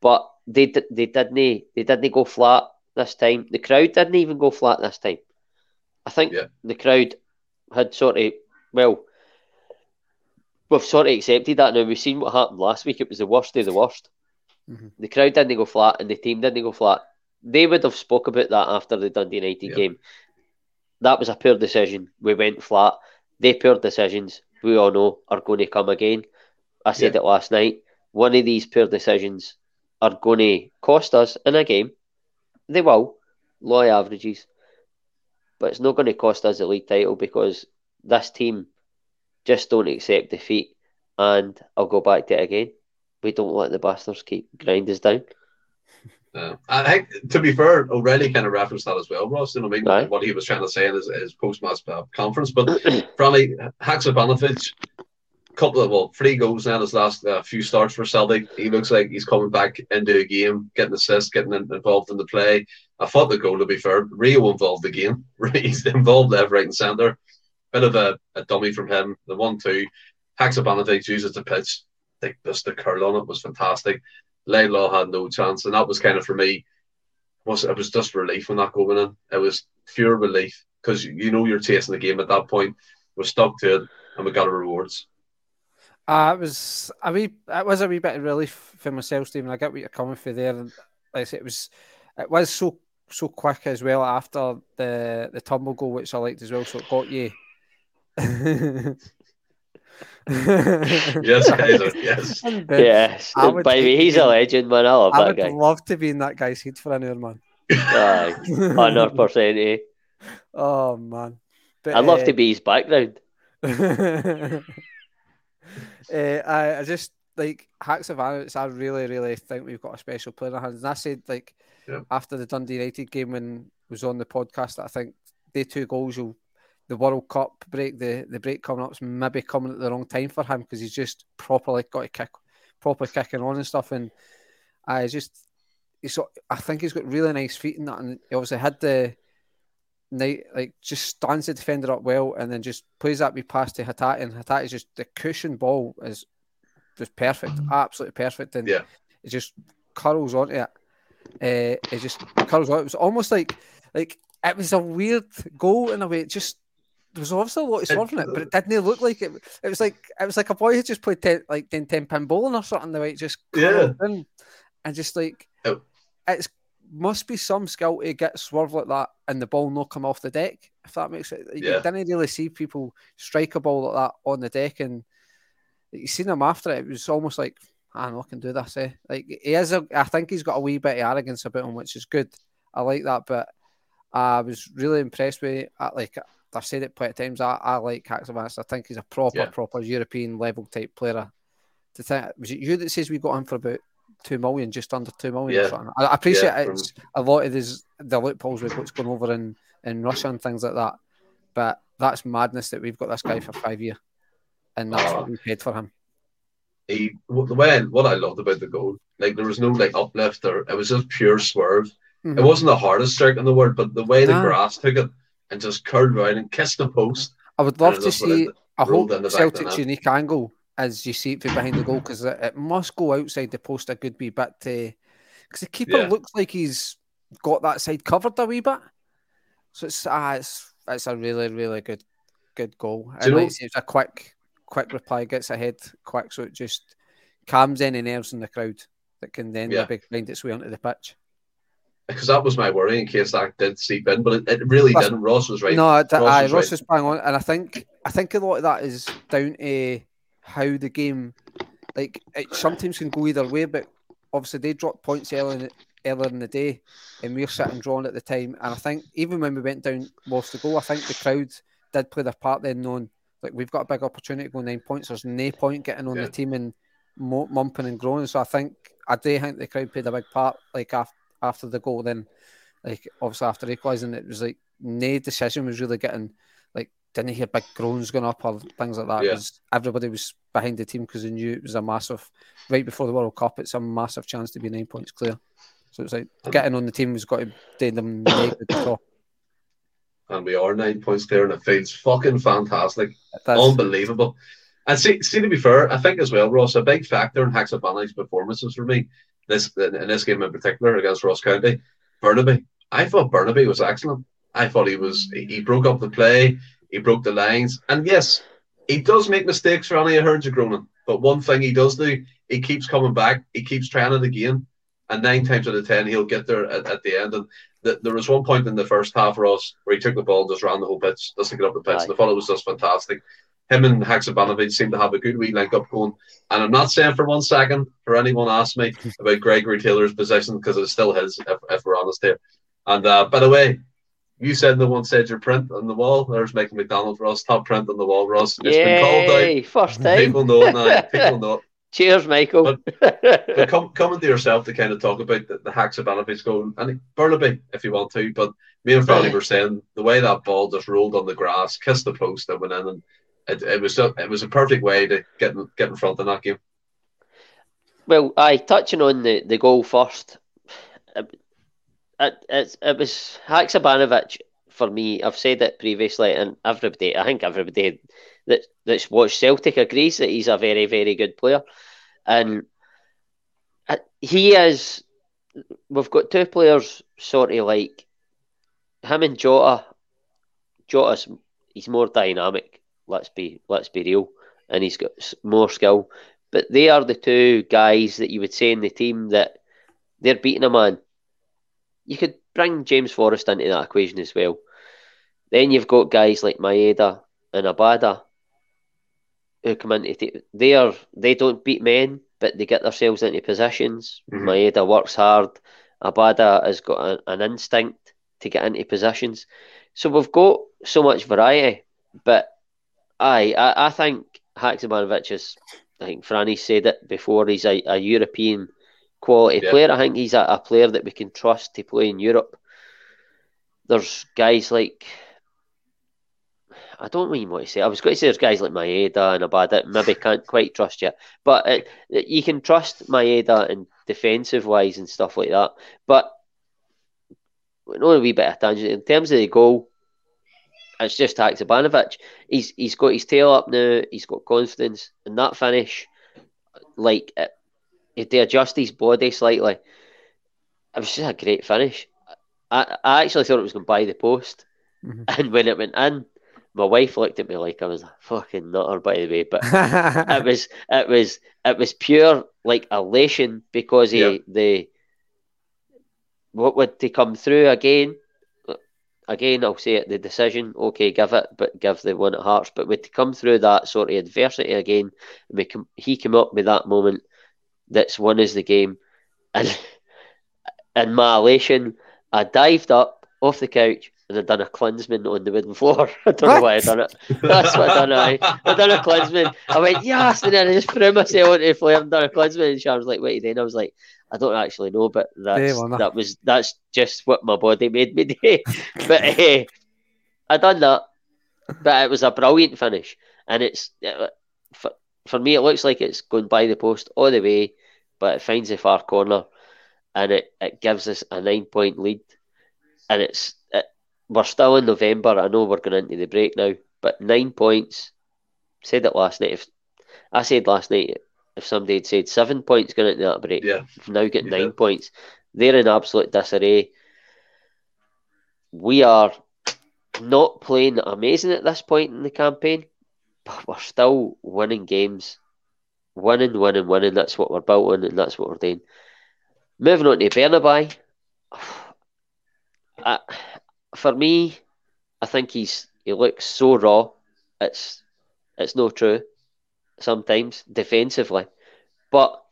But they they didn't they didn't go flat this time. The crowd didn't even go flat this time. I think yeah. the crowd had sort of well, we've sort of accepted that now. We've seen what happened last week. It was the worst of the worst. Mm-hmm. The crowd didn't go flat, and the team didn't go flat. They would have spoke about that after the Dundee United yeah. game. That was a poor decision. We went flat. They poor decisions. We all know are going to come again. I said yeah. it last night. One of these poor decisions are going to cost us in a game. They will, low averages, but it's not going to cost us the league title because this team just don't accept defeat. And I'll go back to it again. We don't let the bastards keep grind us down. Uh, I think, to be fair, O'Riley kind of referenced that as well, Ross. You know, I mean, right. what he was trying to say in his, his post match uh, conference. But Franny Haksabanovic couple of well, three goals now. His last uh, few starts for Celtic, he looks like he's coming back into a game, getting assists, getting involved in the play. I thought the goal, to be fair, Reo involved the game. he's involved left, right, and centre. Bit of a, a dummy from him. The one-two, Haksabanovic uses the pitch. Like just the curl on it was fantastic. Laidlaw had no chance, and that was kind of for me. Was it was just relief when that went in. It was pure relief because you know you're chasing the game at that point. We're stuck to it, and we got our rewards. Uh, it was a wee, it was a wee bit of relief for myself, Stephen. I get what you're coming for there, and like I said, it was, it was so so quick as well after the the Turnbull goal, which I liked as well. So it got you. yes, Kaiser. Yes. yes. Would, Baby, he's a legend, man. I love I that guy. I would love to be in that guy's head for an hour, man. Hundred percent. Eh? Oh man. But, I'd love uh, to be his background uh, I, I just like Haksabanovic, I really, really think we've got a special player in our hands. And I said like yeah. after the Dundee United game when was on the podcast I think the two goals will the World Cup break, the, the break coming up is maybe coming at the wrong time for him because he's just properly got to kick properly kicking on and stuff. And I just he's I think he's got really nice feet in that and he obviously had the night, like just stands the defender up well and then just plays that wee pass to Hatate. And Hatate's just the cushion ball is just perfect, absolutely perfect. And yeah. it just curls onto it. Uh, it just curls on. It was almost like like it was a weird goal in a way. It just there was obviously a lot of swerve in it, but it didn't look like it. It was like it was like a boy who just played ten, like 10, 10 pin bowling or something. The way it just yeah, in and just like oh. it's must be some skill to get swerve like that and the ball not come off the deck. If that makes it, Yeah. you didn't really see people strike a ball like that on the deck, and you seen him after it. It was almost like I know I can do this. Eh? Like he is. A, I think he's got a wee bit of arrogance about him, which is good. I like that, but I was really impressed with. Like I've said it plenty of times. I, I like Haksabanovic. I think he's a proper, Yeah. proper European level type player. To think, was it you that says we got him for about two million, just under two million? Yeah. I, I appreciate Yeah, it's a lot of this, the loopholes with what's going over in, in Russia and things like that. But that's madness that we've got this guy for five years, and that's Oh. what we paid for him. He the way what I loved about the goal, like there was no like uplift or it was just pure swerve. It Mhm. wasn't the hardest strike in the world, but the way the Nah. grass took it and just curled round and kissed the post. I would love to see. in- I rolled hope the back of the Celtic's unique angle as you see it from behind the goal because it, it must go outside the post a good wee bit because the keeper Yeah. looks like he's got that side covered a wee bit. So it's ah, it's it's a really really good good goal. And like know- you say, it's a quick quick reply, gets ahead quick, so it just calms any nerves in the crowd that can then Yeah. maybe find its way onto the pitch. Because that was my worry in case that did seep in, but it, it really That's- didn't. Ross was right. No, it- Ross aye, was Ross right. is bang on, and I think I think a lot of that is down to how the game, like it sometimes can go either way. But obviously they dropped points earlier in the, earlier in the day, and we were sitting drawn at the time. And I think even when we went down, lost the goal, I think the crowd did play their part then, knowing like we've got a big opportunity to go nine points. There's no point getting on Yeah. the team and mumping and growing. So I think I do think the crowd played a big part. Like after after the goal, then like obviously after equalising, it was like no decision was really getting like didn't hear big groans going up or things like that. Yeah. Everybody was behind the team because they knew it was a massive right before the World Cup. It's a massive chance to be nine points clear. So it's like getting on the team has got to do them and we are nine points clear, and it feels fucking fantastic. Unbelievable. And see, see, to be fair, I think as well, Ross, a big factor in Haksabanovic's performances for me, this in this game in particular against Ross County, Bernabei. I thought Bernabei was excellent. I thought he was he, broke up the play, he broke the lines, and yes, he does make mistakes for Annie Hearns of Groningen. But one thing he does do, he keeps coming back, he keeps trying it again, and nine times out of ten he'll get there at, at the end. And th- there was one point in the first half, Ross, where he took the ball, and just ran the whole pitch, just to get up the pitch. Aye. And I thought it was just fantastic him and Haksabanovic seem to have a good wee link up going. And I'm not saying for one second for anyone asked me about Gregory Taylor's position because it's still his, if, if we're honest here. And uh, by the way, you said no one said your print on the wall. There's Michael McDonald for us, top print on the wall, Ross. It's been called out. First time. People know it now. People know it. Cheers, Michael. But come, coming to yourself to kind of talk about the, the Haksabanovic goal and Bernabei if you want to. But me and Franny were saying the way that ball just rolled on the grass, kissed the post, and went in, and it, it was it was a perfect way to get get in front of that game. Well, I touching on the, the goal first. It, it, it's- it was Haksabanovic for me. I've said it previously, and everybody, I think everybody that that's watched Celtic agrees that he's a very, very good player. And uh, he is. We've got two players, sort of like him and Jota. Jota's he's more dynamic. Let's be let's be real, and he's got more skill. But they are the two guys that you would say in the team that they're beating a man. You could bring James Forrest into that equation as well. Then you've got guys like Maeda and Abada who come into t- they are they don't beat men, but they get themselves into positions. Mhm. Maeda works hard. Abada has got a, an instinct to get into positions. So we've got so much variety. But aye, I, I think Haksabanovic is I think Franny said it before. He's a, a European quality Yeah. player. I think he's a, a player that we can trust to play in Europe. There's guys like I don't even want to say. I was going to say there's guys like Maeda and Abada. Maybe can't quite trust yet, but uh, it, it- you can trust Maeda and defensive wise and stuff like that. But know a wee bit of tangent in terms of the goal. It's just Haksabanovic. He's he's got his tail up now. He's got confidence, and that finish, like it, it to adjust his body slightly. It was just a great finish. I, I actually thought it was going by the post, Mhm. and when it went in, my wife looked at me like I was a fucking nutter, by the way. But it was it was it was pure like elation because he Yeah. the what would they come through again? Again, I'll say it, the decision, okay, give it, but give the one at Hearts. But to come through that sort of adversity again, we come, he came up with that moment that's won us the game. And in my elation, I dived up off the couch and I'd done a cleansman on the wooden floor. I don't what? know why I'd done it. That's what I done. I I done a cleansman. I went yes, and then I just threw myself onto the floor and done a cleansman. And she was like, "What are you doing?" I was like, "I don't actually know, but that's that was that's just what my body made me do." but uh, I done that. But it was a brilliant finish, and it's for, for me. It looks like it's going by the post all the way, but it finds the far corner, and it, it gives us a nine point lead, and it's we're still in November. I know we're going into the break now, but nine points. Said it last night. If I said last night, if somebody had said seven points going into that break, yeah, we've now got nine points. They're in absolute disarray. We are not playing amazing at this point in the campaign, but we're still winning games. Winning, winning, winning. That's what we're built on, and that's what we're doing. Moving on to Bernabei. I, for me, I think he's he looks so raw. It's it's no true. Sometimes defensively, but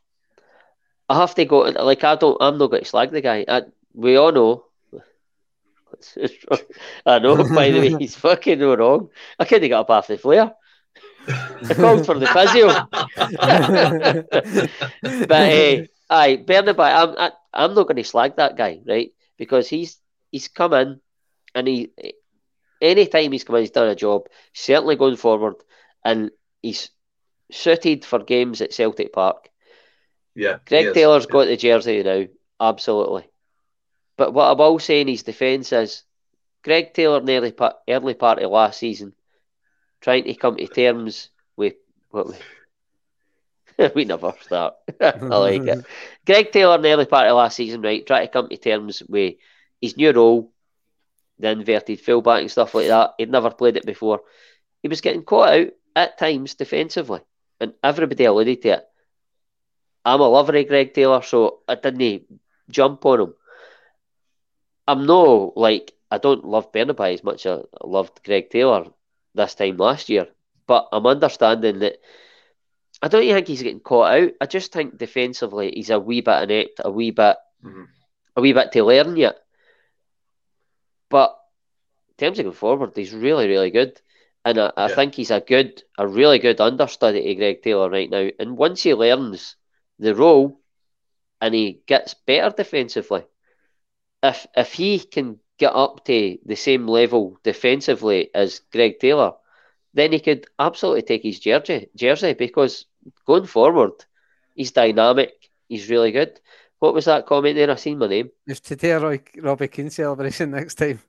I have to go. Like I don't. I'm not going to slag the guy. I, we all know. I know. By the way, he's fucking no wrong. I couldn't get up off the flare. I called for the physio. but uh, aye, Bernabei, I'm I, am i am not going to slag that guy, right? Because he's he's come in and he any time he's come in, he's done a job. Certainly going forward, and he's suited for games at Celtic Park. Yeah, Greg Taylor's got the jersey now, absolutely. But what I will say in his defence is, Greg Taylor nearly early, early part of last season, trying to come to terms with what we. we never start. I like it. Greg Taylor, in the early part of last season, right, trying to come to terms with his new role, the inverted fullback and stuff like that. He'd never played it before. He was getting caught out at times defensively, and everybody alluded to it. I'm a lover of Greg Taylor, so I didn't jump on him. I'm no like I don't love Bernabei as much as I loved Greg Taylor this time last year, but I'm understanding that I don't think he's getting caught out. I just think defensively he's a wee bit inept, a wee bit, mm-hmm. a wee bit to learn yet. But in terms of going forward, he's really, really good. And I, I yeah. think he's a good, a really good understudy to Greg Taylor right now. And once he learns the role and he gets better defensively, if if he can get up to the same level defensively as Greg Taylor, then he could absolutely take his jersey jersey because going forward, he's dynamic, he's really good. What was that comment there? I seen my name. It's today Roy, Robbie Keane celebration next time.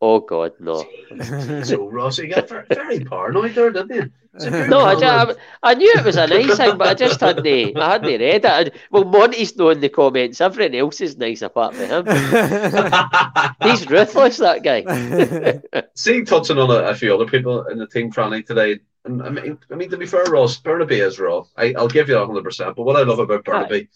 Oh God, no! so Ross, you got very paranoid there, didn't you? No, I, just, I, I, knew it was a nice thing, but I just hadn't. Eh, I hadn't eh, read it. well, Monty's knowing the comments. Everything else is nice apart from him. He's ruthless, that guy. Seeing touching on a, a, few other people in the team, Franny today. And I mean, I mean, to be fair, Ross Bernabei is raw. I, will give you hundred percent. But what I love about Bernabei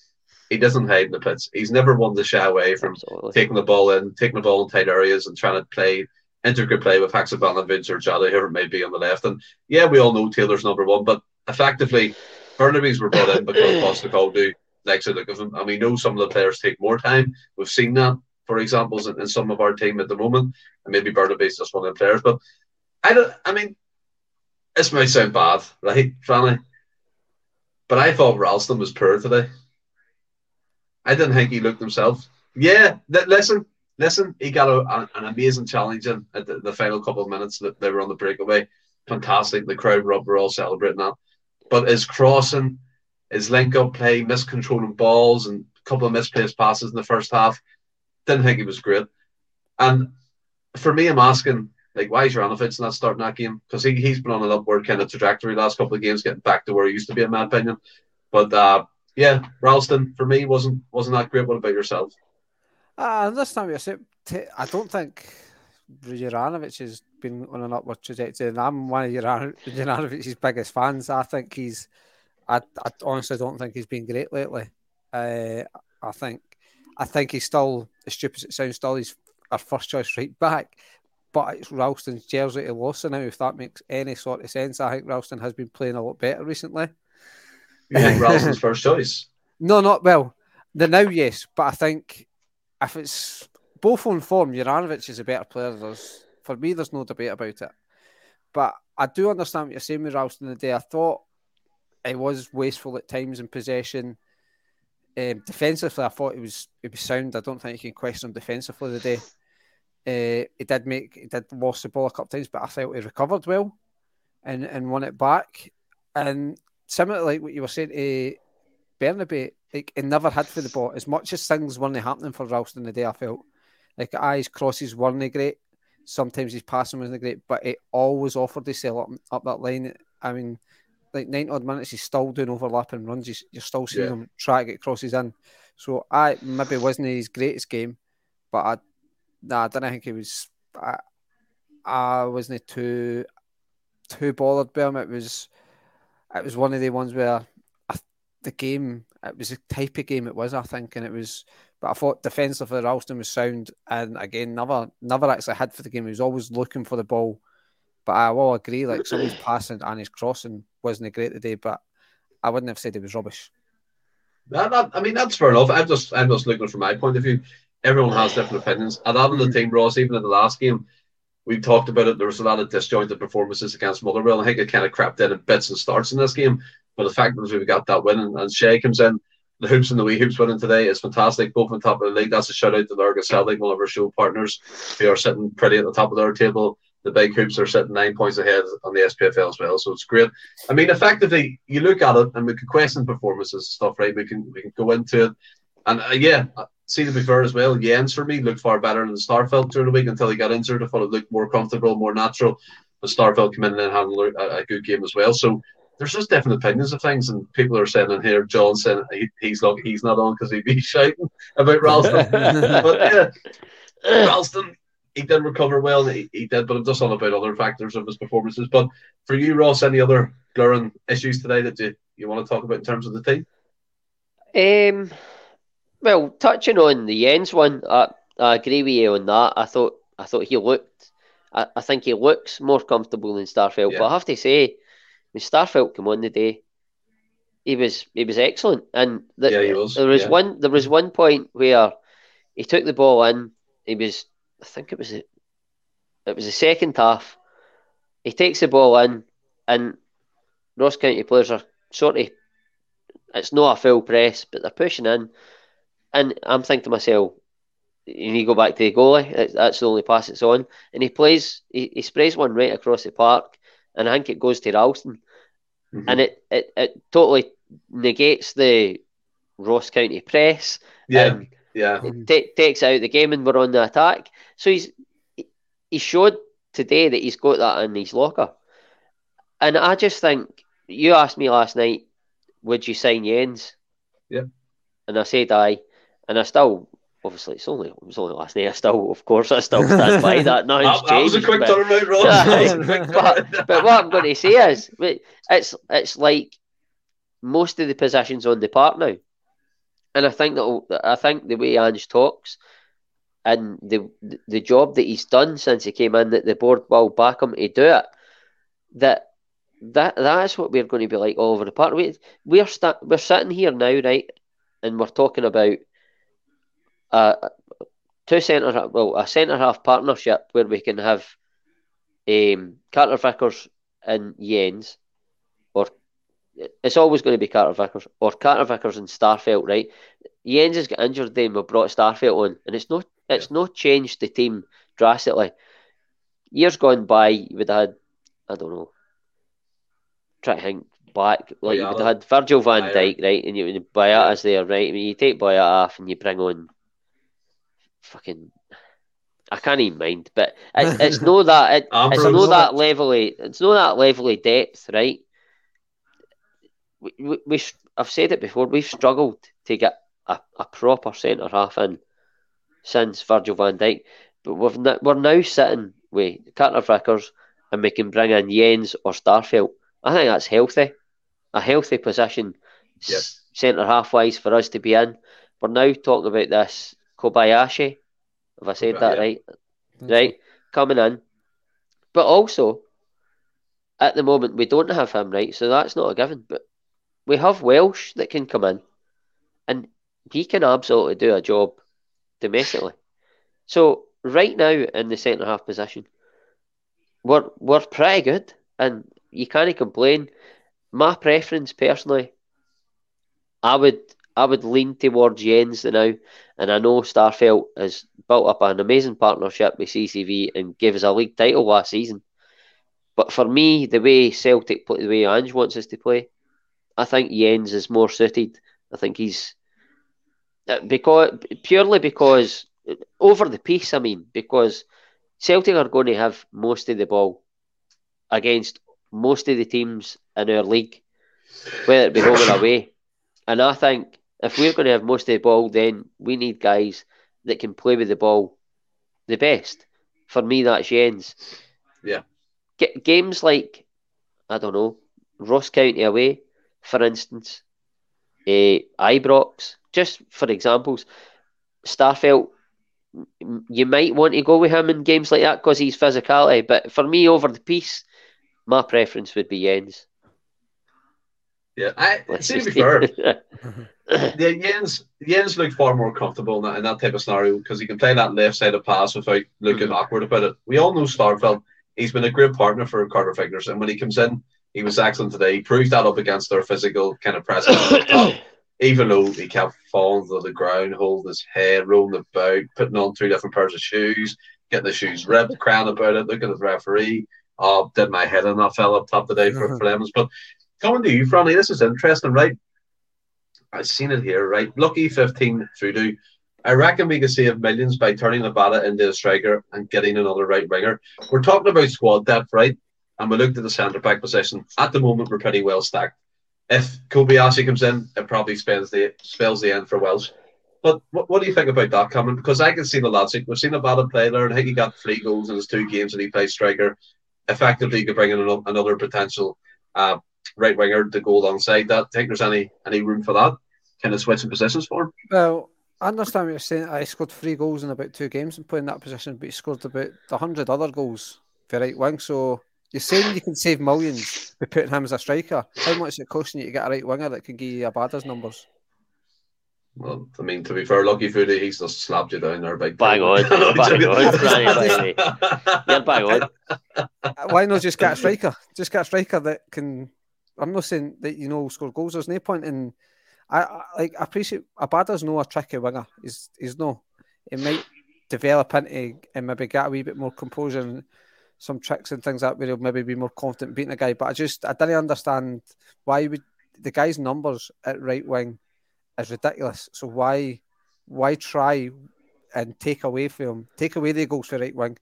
he doesn't hide in the pits. He's never one to shy away from Absolutely. taking the ball in, taking the ball in tight areas, and trying to play intricate play with Haksabanovic or Jota, whoever it may be on the left. And yeah, we all know Taylor's number one, but effectively, Bernabei's were brought in because Postecoglou likes to look of him, and we know some of the players take more time. We've seen that, for examples, in, in some of our team at the moment, and maybe Bernabei's just one of the players. But I don't. I mean, this might sound bad, right, Franny? But I thought Ralston was poor today. I didn't think he looked himself. Yeah, th- listen, listen. He got a, a, an amazing challenge in at the, the, final couple of minutes that they were on the breakaway. Fantastic. The crowd were, were all celebrating that. But his crossing, his link up play, miscontrolling balls, and a couple of misplaced passes in the first half, didn't think he was great. And for me, I'm asking, like, why is Juranovic not starting that game? Because he, he's been on an upward kind of trajectory last couple of games, getting back to where he used to be, in my opinion. But uh, yeah, Ralston for me wasn't wasn't that great. What about yourself? I understand what you're saying. I don't think Juranovic has been on an upward trajectory, and I'm one of Juranovic's biggest fans. I think he's, I, I honestly don't think he's been great lately. Uh, I think, I think he's still as stupid as it sounds. Still, he's our first choice right back, but it's Ralston's jersey to Lawson now. If that makes any sort of sense, I think Ralston has been playing a lot better recently. You think Ralston's first choice? No, not well. The now, yes, but I think if it's both on form, Juranovic is a better player. There's, for me, there's no debate about it. But I do understand what you're saying with Ralston today. I thought it was wasteful at times in possession. Um, defensively, I thought it was it was sound. I don't think you can question him defensively today. Uh, he did make he did lost the ball a couple times, but I felt he recovered well and and won it back. And similar like what you were saying to Bernabei, like he never had for the ball as much as things weren't happening for Ralston in the day. I felt like eyes crosses weren't great. Sometimes his passing wasn't great, but it always offered to sell up up that line. I mean, like nine odd minutes, he's still doing overlapping runs. He's, you're still seeing yeah. him try to get crosses in. So I maybe wasn't his greatest game, but I, nah, I don't think he was. I, I wasn't too too bothered by him. It was it was one of the ones where I, the game it was a type of game it was. I think, and it was. But I thought defensively, Ralston was sound, and again, never never actually had for the game. He was always looking for the ball but I will agree, like some of his passing and his crossing wasn't a great today, but I wouldn't have said it was rubbish. That, that, I mean, that's fair enough. I'm just, I'm just looking from my point of view. Everyone has different opinions. And out of the team, Ross, even in the last game, we talked about it. There was a lot of disjointed performances against Motherwell. I think it kind of crept in in bits and starts in this game. But the fact that we got that win and, and Shay comes in, the hoops and the wee hoops winning today is fantastic. Both on top of the league. That's a shout out to Lurgan Celtic, one of our show partners, who are sitting pretty at the top of their table the big hoops are sitting nine points ahead on the SPFL as well. So it's great. I mean, effectively, you look at it and we can question performances and stuff, right? We can we can go into it. And uh, yeah, see to be fair as well, Jenz for me looked far better than Starfelt during the week until he got injured. I thought it looked more comfortable, more natural. But Starfelt came in and had a, a, good game as well. So there's just different opinions of things, and people are saying in here, John saying he, he's lucky he's not on because he'd be shouting about Ralston. but yeah, Ralston, he did recover well. He, he did, but I'm just on about other factors of his performances. But for you, Ross, any other glaring issues today that you, you want to talk about in terms of the team? Um, well, touching on the Jenz one, I, I agree with you on that. I thought I thought he looked. I, I think he looks more comfortable than Starfelt. Yeah. But I have to say, when Starfelt came on the day, he was he was excellent. And the, yeah, was. there was yeah. one there was one point where he took the ball in. He was I think it was a, it was the second half. He takes the ball in, and Ross County players are sort of. It's not a full press, but they're pushing in, and I'm thinking to myself, you need to go back to the goalie. That's the only pass it's on, and he plays. He, he sprays one right across the park, and I think it goes to Ralston, mm-hmm. and it, it it totally negates the Ross County press. Yeah. Yeah. T- takes out the game and we're on the attack. So he's he showed today that he's got that in his locker. And I just think you asked me last night, would you sign Jenz? Yeah. And I said aye. And I still obviously it's only it was only last night. I still of course I still stand by that. No, that, that was a quick turnaround, Ross. but, but what I'm going to say is it's it's like most of the positions on the park now. And I think that I think the way Ange talks and the the job that he's done since he came in, that the board will back him to do it. That that that's what we're going to be like all over the park. We we're sta- we're sitting here now, right, and we're talking about uh, two centre well a centre half partnership where we can have um, Carter Vickers and Jenz or it's always going to be Carter Vickers or Carter Vickers and Starfelt, right? Jenz has got injured, then we brought Starfelt on, and it's not it's yeah. not changed the team drastically. Years gone by, you would have had, I don't know, try to think back, like you would have had Virgil van Dijk, right? And you would Boyata's yeah. there, right? I mean, you take Boyata off and you bring on fucking. I can't even mind, but it, it's no that it, it's no that level of, it's no that level of depth, right? we, we, I've said it before, we've struggled to get a, a proper centre half in since Virgil van Dijk. But we've we're now sitting with Carter Vickers and we can bring in Jenz or Starfelt. I think that's healthy. A healthy position yep. centre half wise for us to be in. We're now talking about this Kobayashi. Have I said Yeah. that right? Mm-hmm. Right, coming in. But also, at the moment, we don't have him, right? So that's not a given. But we have Welsh that can come in, and he can absolutely do a job domestically. So right now in the centre half position, we're we're pretty good, and you can't complain. My preference, personally, I would I would lean towards Jenz now, and I know Starfelt has built up an amazing partnership with CCV and gave us a league title last season. But for me, the way Celtic play, the way Ange wants us to play, I think Jenz is more suited. I think he's uh, because purely because over the piece. I mean, because Celtic are going to have most of the ball against most of the teams in our league, whether it be home or away. And I think if we're going to have most of the ball, then we need guys that can play with the ball the best. For me, that's Jenz. Yeah. G- games like, I don't know, Ross County away, for instance, uh, Ibrox, just for examples, Starfelt, you might want to go with him in games like that because he's physicality. But for me, over the piece, my preference would be Jenz. Yeah, I see to be fair, yeah, Jenz Jenz looked far more comfortable in that, in that type of scenario because he can play that left side of pass without looking Mhm. awkward about it. We all know Starfelt. He's been a great partner for Carter Vickers, and when he comes in, he was excellent today. He proved that up against their physical kind of presence. Even though he kept falling to the ground, holding his head, rolling about, putting on two different pairs of shoes, getting the shoes ripped, crying about it, looking at the referee. Oh, did my head on that fell up top today for, for them. But coming to you, Franny, this is interesting, right? I've seen it here, right? Lucky 15 voodoo. I reckon we could save millions by turning Abada into a striker and getting another right winger. We're talking about squad depth, right? And we looked at the centre back position. At the moment, we're pretty well stacked. If Kobayashi comes in, it probably spells the spells the end for Welsh. But what, what do you think about that coming? Because I can see the logic. We've seen Abada play there, and I think he got three goals in his two games, and he plays striker. Effectively, you could bring in another potential uh, right winger to go alongside that. Think there's any any room for that? Kind of switching positions for him? Well, I understand what you're saying. I scored three goals in about two games and playing that position, but he scored about a hundred other goals for right wing. So you're saying you can save millions by putting him as a striker. How much is it costing you to get a right winger that can give you a Abada's numbers? Well, I mean, to be fair, Lucky Foodie, he's just slapped you down there big. Bang on, bang on, Franny, You're bang on. Why not just get a striker? Just get a striker that can. I'm not saying that you know score goals. There's no point in. I, I like. I appreciate Abada's no a tricky winger. He's he's no. It might develop into and maybe get a wee bit more composure and some tricks and things like that where he'll maybe be more confident beating a guy. But I just I didn't understand why would the guy's numbers at right wing is ridiculous. So why why try and take away from him, take away the goals for right wing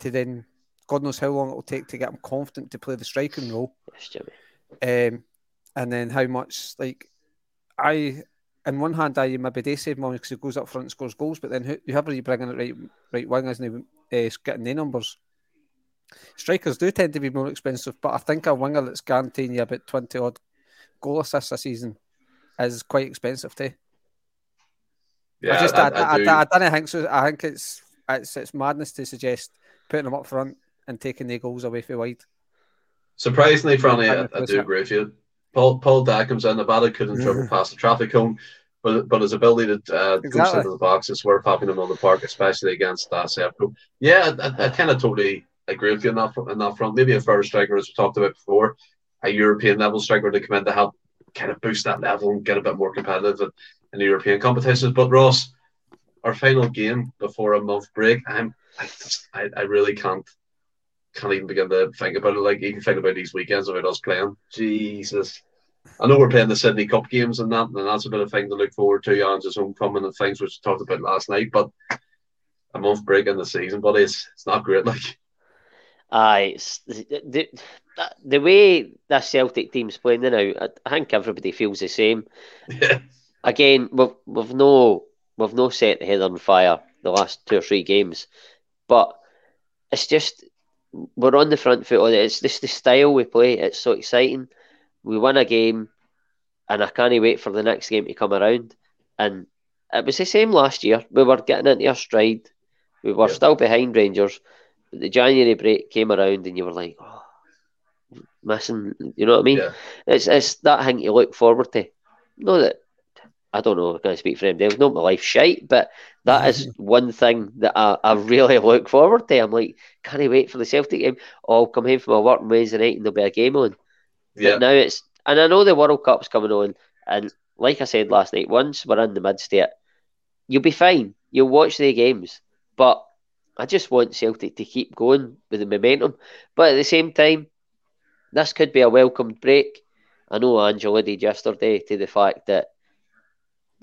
to then God knows how long it will take to get him confident to play the striking role. Yes, Jimmy. Um, and then how much like I, in one hand, I maybe they save money because he goes up front and scores goals, but then who- whoever you bring in at right right wing isn't uh, getting the numbers. Strikers do tend to be more expensive, but I think a winger that's guaranteeing you about twenty odd goal assists a season is quite expensive too. Yeah, I just I, I, do. I, I don't think so. I think it's it's it's madness to suggest putting them up front and taking the goals away from wide. Surprisingly, Franny, I, I do agree with you. Paul Paul comes in. Abada couldn't dribble past the traffic cone, but but his ability to uh, go Exactly. into the box is worth having him on the park, especially against uh, Sevco. Yeah, I, I, kind of totally agree with you on that, on that front. Maybe a first striker, as we talked about before, a European level striker to come in to help kind of boost that level and get a bit more competitive in, in the European competitions. But Ross, our final game before a month break, I'm I just I, I really can't can't even begin to think about it. Like even think about these weekends about us playing. Jesus. I know we're playing the Sydney Cup games and that, and that's a bit of thing to look forward to. Ange's homecoming and things which we talked about last night, but a month break in the season, buddy, it's, it's not great. Like, Aye, the, the, uh, the way that Celtic team's playing now, I, I think everybody feels the same. yeah, Again, we've, we've no we've no set the head on fire the last two or three games, but it's just we're on the front foot on it. It's just the style we play. It's so exciting. We win a game, and I can't wait for the next game to come around. And it was the same last year. We were getting into our stride. We were Yeah. still behind Rangers. But the January break came around, and you were like, oh, missing. You know what I mean? Yeah. It's it's that thing to look forward to. No, that I don't know. can I'm going speak for him. They've not my life shite, but that is one thing that I, I really look forward to. I'm like, can't I wait for the Celtic game? Oh, I'll come home from my work on Wednesday night and there'll be a game on. Yeah. But now it's and I know the World Cup's coming on, and like I said last night, once we're in the midst of it, you'll be fine. You'll watch the games, but I just want Celtic to keep going with the momentum. But at the same time, this could be a welcomed break. I know Angela did yesterday to the fact that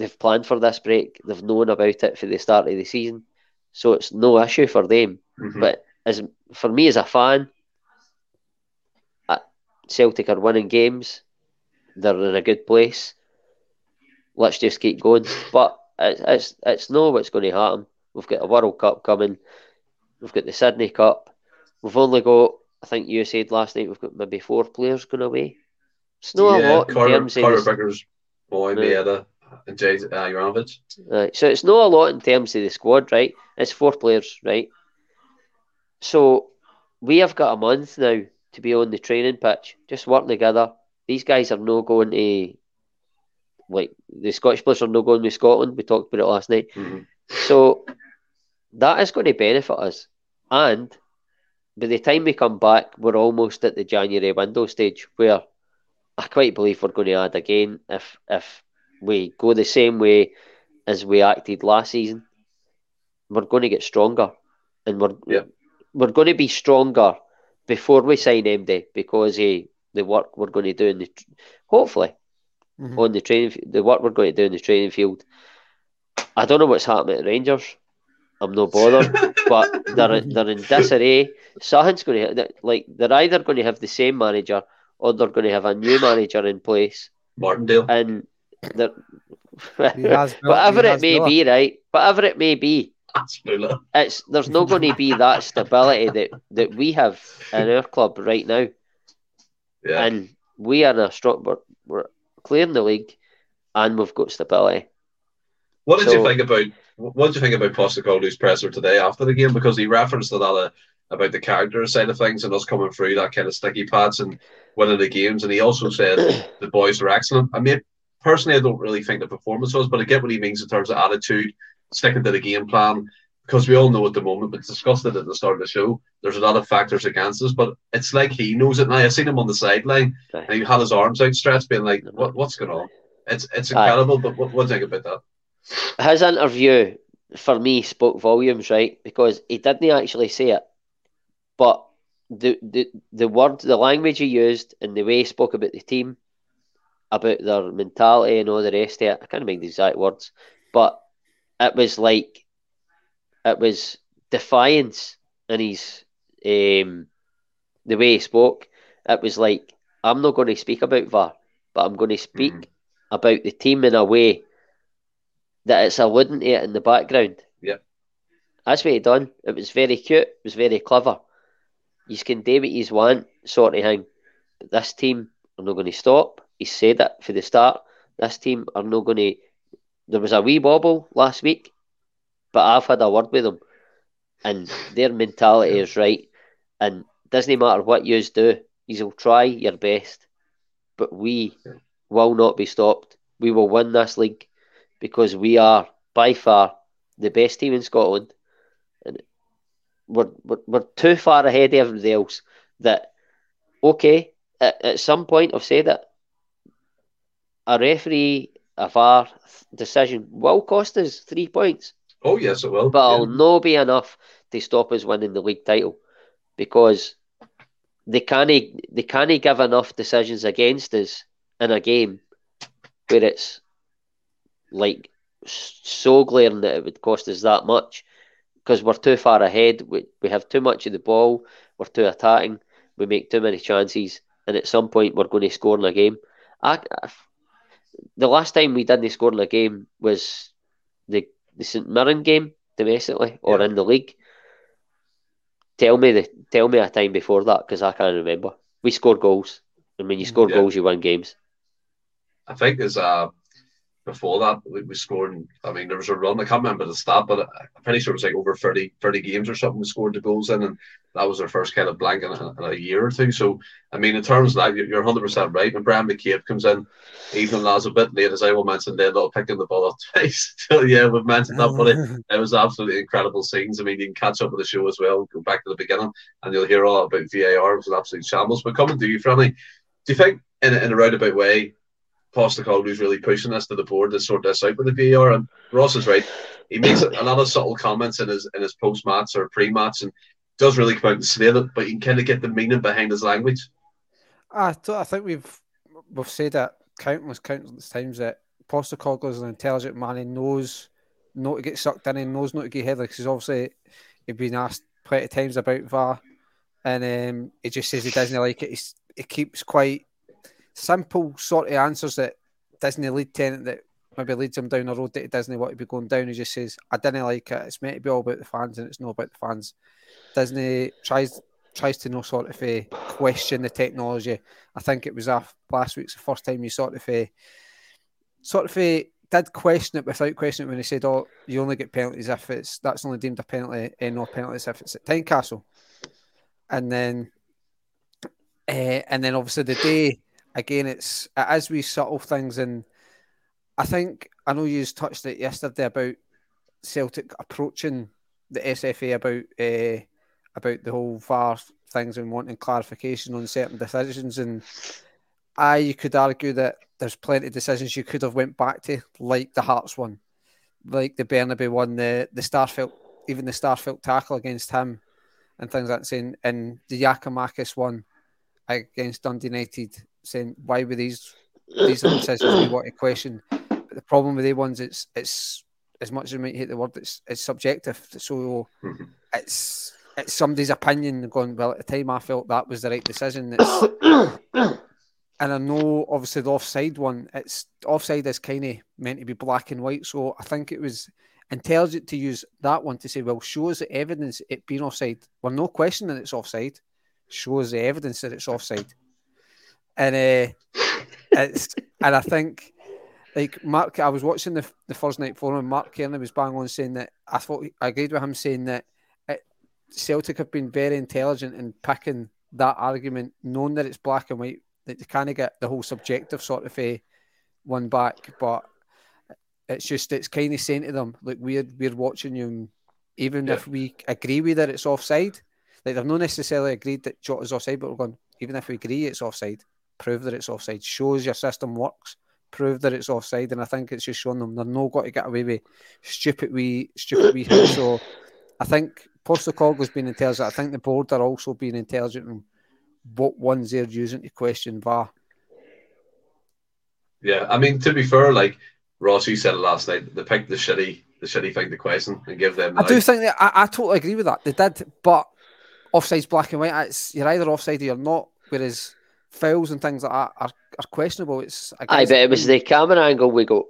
they've planned for this break. They've known about it for the start of the season, so it's no issue for them. Mhm. But as for me as a fan, uh, Celtic are winning games. They're in a good place. Let's just keep going. But it's it's, it's no what's going to happen. We've got a World Cup coming. We've got the Sydney Cup. We've only got. I think you said last night we've got maybe four players going away. It's not a yeah, lot in Carter, terms Carter the- Vickers, Boy, No. Maeda, and Jay uh, Juranovic. Right. So it's not a lot in terms of the squad, right? It's four players, right? So we have got a month now to be on the training pitch, just working together. These guys are no going to like the Scottish players are no going to Scotland. We talked about it last night. Mhm. So that is going to benefit us. And by the time we come back, we're almost at the January window stage where I quite believe we're going to add again if if we go the same way as we acted last season. We're going to get stronger, and we're Yeah. we're going to be stronger before we sign MD because of the work we're going to do in the hopefully Mhm. on the training the work we're going to do in the training field. I don't know what's happening at Rangers. I'm no bothered, but they're in, they're in disarray. Something's going to like they're either going to have the same manager or they're going to have a new manager in place, Martindale. and they're He has built- whatever it may built- be, right? Whatever it may be, it's there's not going to be that stability that that we have in our club right now. Yeah. and we are in a strong. We're, we're clearing the league, and we've got stability. What did So- you think about what did you think about Postecoglou's presser today after the game? Because he referenced a lot about the character side of things and us coming through that kind of sticky pads and winning the games. And he also said the boys were excellent. I mean, personally, I don't really think the performance was, but I get what he means in terms of attitude, sticking to the game plan. Because we all know at the moment, we discussed it at the start of the show. There's a lot of factors against us, but it's like he knows it now. I have seen him on the sideline, Aye. and he had his arms outstretched, being like, "What, what's going on?" It's it's Aye. incredible. But what, what do you think about that? His interview for me spoke volumes, right? Because he didn't actually say it, but the the the word, the language he used, and the way he spoke about the team, about their mentality and all the rest of it. I can't remember the exact words, but it was like it was defiance in his um the way he spoke. It was like I'm not going to speak about VAR, but I'm going to speak Mhm. about the team in a way that it's alluding to it in the background. Yeah. That's what he done. It was very cute. It was very clever. You can do what you want, sort of thing. But this team are not going to stop. He said it for the start. This team are not going to. There was a wee wobble last week, but I've had a word with them, and their mentality is right. And doesn't matter what yous do, you'll try your best, but we will not be stopped. We will win this league because we are by far the best team in Scotland, and we're we're, we're too far ahead of everybody else. That okay, at, at some point I've said it. A referee, a VAR decision will cost us three points Oh yes, it will. but Yeah. it'll no be enough to stop us winning the league title because they can't they can't give enough decisions against us in a game where it's like so glaring that it would cost us that much because we're too far ahead. We we have too much of the ball. We're too attacking. We make too many chances, and at some point we're going to score in a game. I, I- the last time we didn't score in a game was the the St Mirren game domestically or Yeah. in the league. Tell me the tell me a time before that because I can't remember. We score goals, and when you score Yeah. goals, you win games. I think there's uh before that, we, we scored. I mean, there was a run. I can't remember the stat, but I'm pretty sure it was like over 30, 30 games or something. We scored the goals in, and that was our first kind of blank in a, in a year or two. So, I mean, in terms of that, you're 100 percent right. When Brian McCabe comes in, even as a bit late, as I will mention, they're not picking the ball up twice. so, yeah, we've mentioned that, but it, it was absolutely incredible scenes. I mean, you can catch up with the show as well. Go back to the beginning, and you'll hear all about VAR. It was an absolute shambles. But coming to you, Franny, do you think in in a roundabout way? Postecoglou's really pushing us to the board to sort this out with the VAR. And Ross is right. He makes a lot of subtle comments in his in his post match or pre match and does really come out and slate it, but you can kind of get the meaning behind his language. I, I think we've we've said it countless, countless times that Postecoglou is an intelligent man. He knows not to get sucked in, he knows not to get headed because obviously he's been asked plenty of times about VAR and um, he just says he doesn't like it. He's, he keeps quite simple sort of answers that Disney lead tenant that maybe leads him down a road that he doesn't want to be going down. He just says, I didn't like it. It's meant to be all about the fans and it's not about the fans. Disney tries tries to no sort of uh, question the technology. I think it was off last week's the first time you sort of uh, sort of uh, did question it without questioning it when he said, "Oh, you only get penalties if it's that's only deemed a penalty, and no penalties if it's at Tynecastle." And then, uh, and then obviously the day again, it's as we subtle things, and I think I know you touched it yesterday about Celtic approaching the SFA about uh, about the whole VAR things and wanting clarification on certain decisions, and I you could argue that there's plenty of decisions you could have went back to, like the Hearts one, like the Bernabei one, the the Starfelt, even the Starfelt tackle against him, and things like that. Saying and the Giakoumakis one against Dundee United saying why were these these decisions we want to question. But the problem with the ones, it's it's as much as we might hate the word, it's it's subjective. So mm-hmm. it's it's somebody's opinion going, well, at the time I felt that was the right decision. and I know obviously the offside one, it's offside is kind of meant to be black and white. So I think it was intelligent to use that one to say, well, show us the evidence it being offside. We're no questioning it's offside. Show us the evidence that it's offside and uh, it's and I think like Mark, I was watching the the first night forum. Mark Kearney was bang on saying that I thought I agreed with him saying that it, Celtic have been very intelligent in picking that argument, knowing that it's black and white, that they kind of get the whole subjective sort of a one back, but it's just it's kind of saying to them like we're we're watching you, even yeah. if we agree with that it's offside, like they've not necessarily agreed that Jota's offside, but we're going even if we agree it's offside, prove that it's offside. Shows your system works. Prove that it's offside, and I think it's just showing them they're not got to get away with stupid wee stupid wee. So I think Postecoglou's been intelligent. I think the board are also being intelligent in what ones they're using to question VAR. Yeah, I mean to be fair, like Rossi said it last night, they picked the shitty the shitty thing to question and give them. I do think that I, I totally agree with that. They did, but offside's black and white. It's you're either offside or you're not. Whereas fouls and things like that are, are questionable. It's I bet it was the camera angle we got.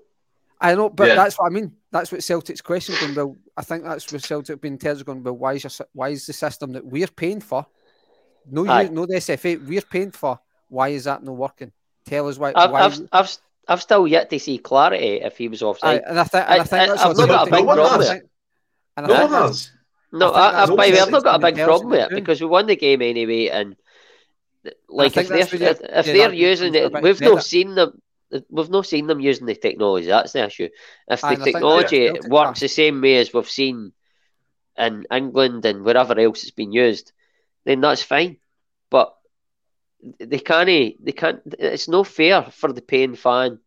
I know, but yeah. that's what I mean. That's what Celtic's question going. Well, I think that's what Celtic being tells going. Well, why is your, why is the system that we're paying for? No, you, no, the SFA we're paying for. Why is that not working? Tell us why. I've, why I've, I've, I've, still yet to see clarity if he was offside. I, and I, th- and I think I, that's I've not got a big problem with it. No one has. No, I, I, I've not got a big problem with it because we won the game anyway, and like if they're if, if they're using it, we've not seen them. We've not seen them using the technology. That's the issue. If the technology works the same way as we've seen in England and wherever else it's been used, then that's fine. But they can't. They can't. It's no fair for the paying fan.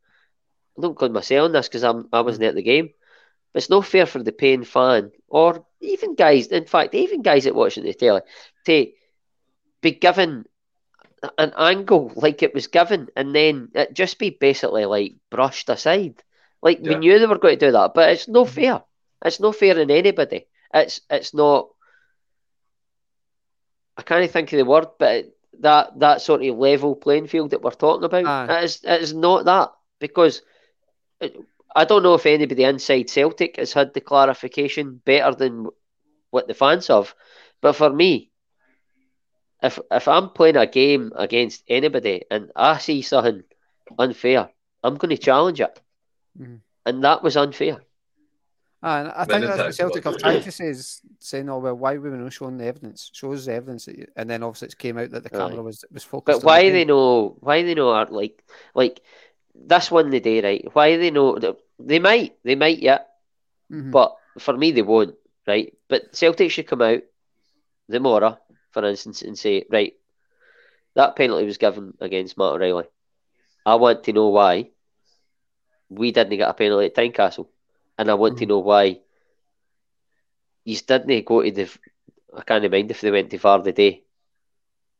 I don't call myself on this because I'm I wasn't at the game. But it's no fair for the paying fan or even guys. In fact, even guys that watching the telly to be given an angle like it was given, and then it just be basically like brushed aside. Like yeah. we knew they were going to do that, but it's no mm-hmm. fair. It's no fair in anybody. It's it's not. I can't think of the word, but that that sort of level playing field that we're talking about, it is it is not that because. It, I don't know if anybody inside Celtic has had the clarification better than what the fans have, but for me, if if I'm playing a game against anybody and I see something unfair, I'm going to challenge it. Mhm. and that was unfair. And I think that's what Celtic it was. have tried to say is saying, "Oh well, why were we not showing the evidence? Show us the evidence." That you... And then obviously it came out that the camera Aye. was was focused. But on the why they know? Why they know are like like this one the day right? Why they know? They might, they might, yeah. Mhm. But for me, they won't, right? But Celtic should come out, the Mora, for instance, and say, right, that penalty was given against Matt O'Riley. I want to know why we didn't get a penalty at Tynecastle. And I want to Mhm. know why you didn't go to the. I can't mind if they went to VAR the day.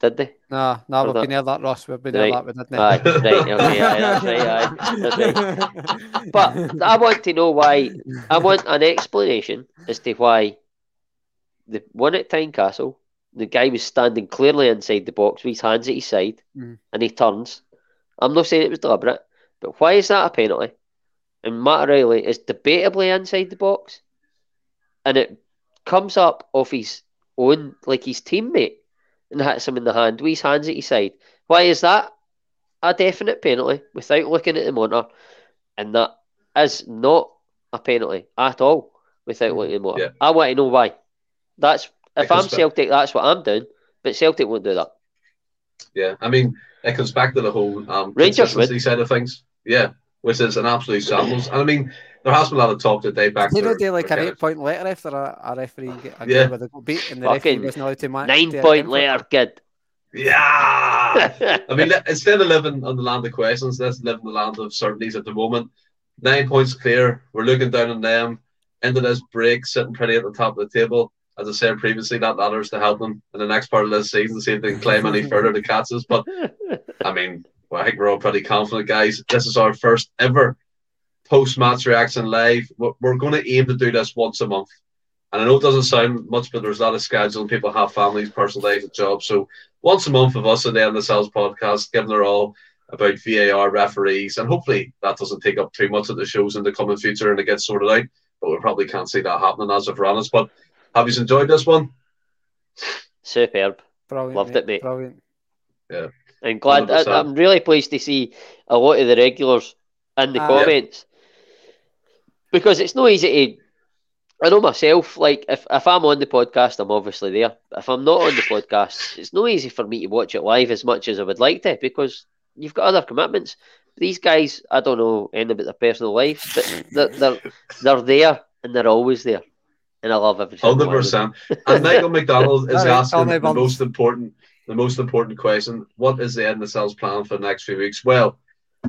Did they? Nah, nah, we've that- been near that, Ross. We've been Right. near that, we didn't. Aye, right, okay, aye, that's right, aye, that's right. But I want to know why. I want an explanation as to why the one at Tynecastle, the guy was standing clearly inside the box with his hands at his side, Mhm. and he turns. I'm not saying it was deliberate, but why is that a penalty? And Matt O'Riley is debatably inside the box, and it comes up off his own, like his teammate, and hits him in the hand with his hands at his side. Why is that a definite penalty without looking at the monitor? And that is not a penalty at all without Mhm. looking at the monitor. Yeah. I want to know why. That's if I'm that- Celtic, that's what I'm doing. But Celtic won't do that. Yeah, I mean, it comes back to the whole um, Rangers consistency side of things. Yeah, which is an absolute shambles. And I mean, there has been a lot of talk today back They to don't like their an eight point letter after a, a referee get a Yeah. game where they got beat and the referee wasn't allowed to match. Nine point game for- later, kid. Yeah. I mean, instead of living on the land of questions, let's live in the land of certainties at the moment. Nine points clear. We're looking down on them. Into this break, sitting pretty at the top of the table. As I said previously, that matters to help them in the next part of this season, see if they can climb any further to catch us. But I mean, well, I think we're all pretty confident, guys. This is our first ever post match reaction live. We're, going to aim to do this once a month. And I know it doesn't sound much, but there's a lot of scheduling. People have families, personal lives, and jobs. So once a month of us and the End of the Cells podcast, giving their all about VAR referees. And hopefully that doesn't take up too much of the shows in the coming future and it gets sorted out. But we probably can't see that happening as of honest. But have you enjoyed this one? Superb. Brilliant, Loved it, mate. Brilliant. Yeah. I'm glad. I, 100%. I'm really pleased to see a lot of the regulars in the Aye. comments because it's not easy to. I know myself. Like if, if I'm on the podcast, I'm obviously there. If I'm not on the podcast, it's not easy for me to watch it live as much as I would like to because you've got other commitments. These guys, I don't know anything about their personal life, but they're they're, they're there and they're always there, and I love every Hundred one of them. percent. And Michael McDonald is asking the most important, the most important question: What is the end of the sales plan for the next few weeks? Well,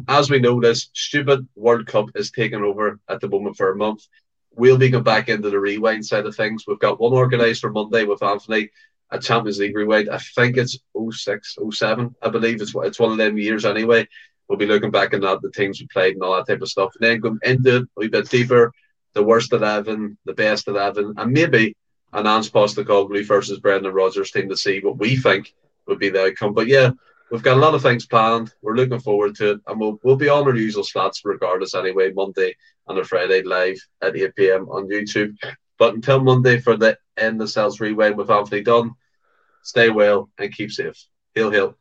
as we know, this stupid World Cup is taking over at the moment for a month. We'll be going back into the rewind side of things. We've got one organised for Monday with Anthony, a Champions League rewind. I think it's 06, 07, I believe it's it's one of them years anyway. We'll be looking back at the teams we played and all that type of stuff. And then go into it a wee bit deeper, the worst 11, the best 11, and maybe an Ange Postecoglou versus Brendan Rodgers team to see what we think would be the outcome. But yeah, we've got a lot of things planned. We're looking forward to it, and we'll, we'll be on our usual slots regardless anyway, Monday and a Friday live at 8 p.m. on YouTube. But until Monday for the End the Cells Rewind with Anthony Dunn, stay well and keep safe. Hail, hail.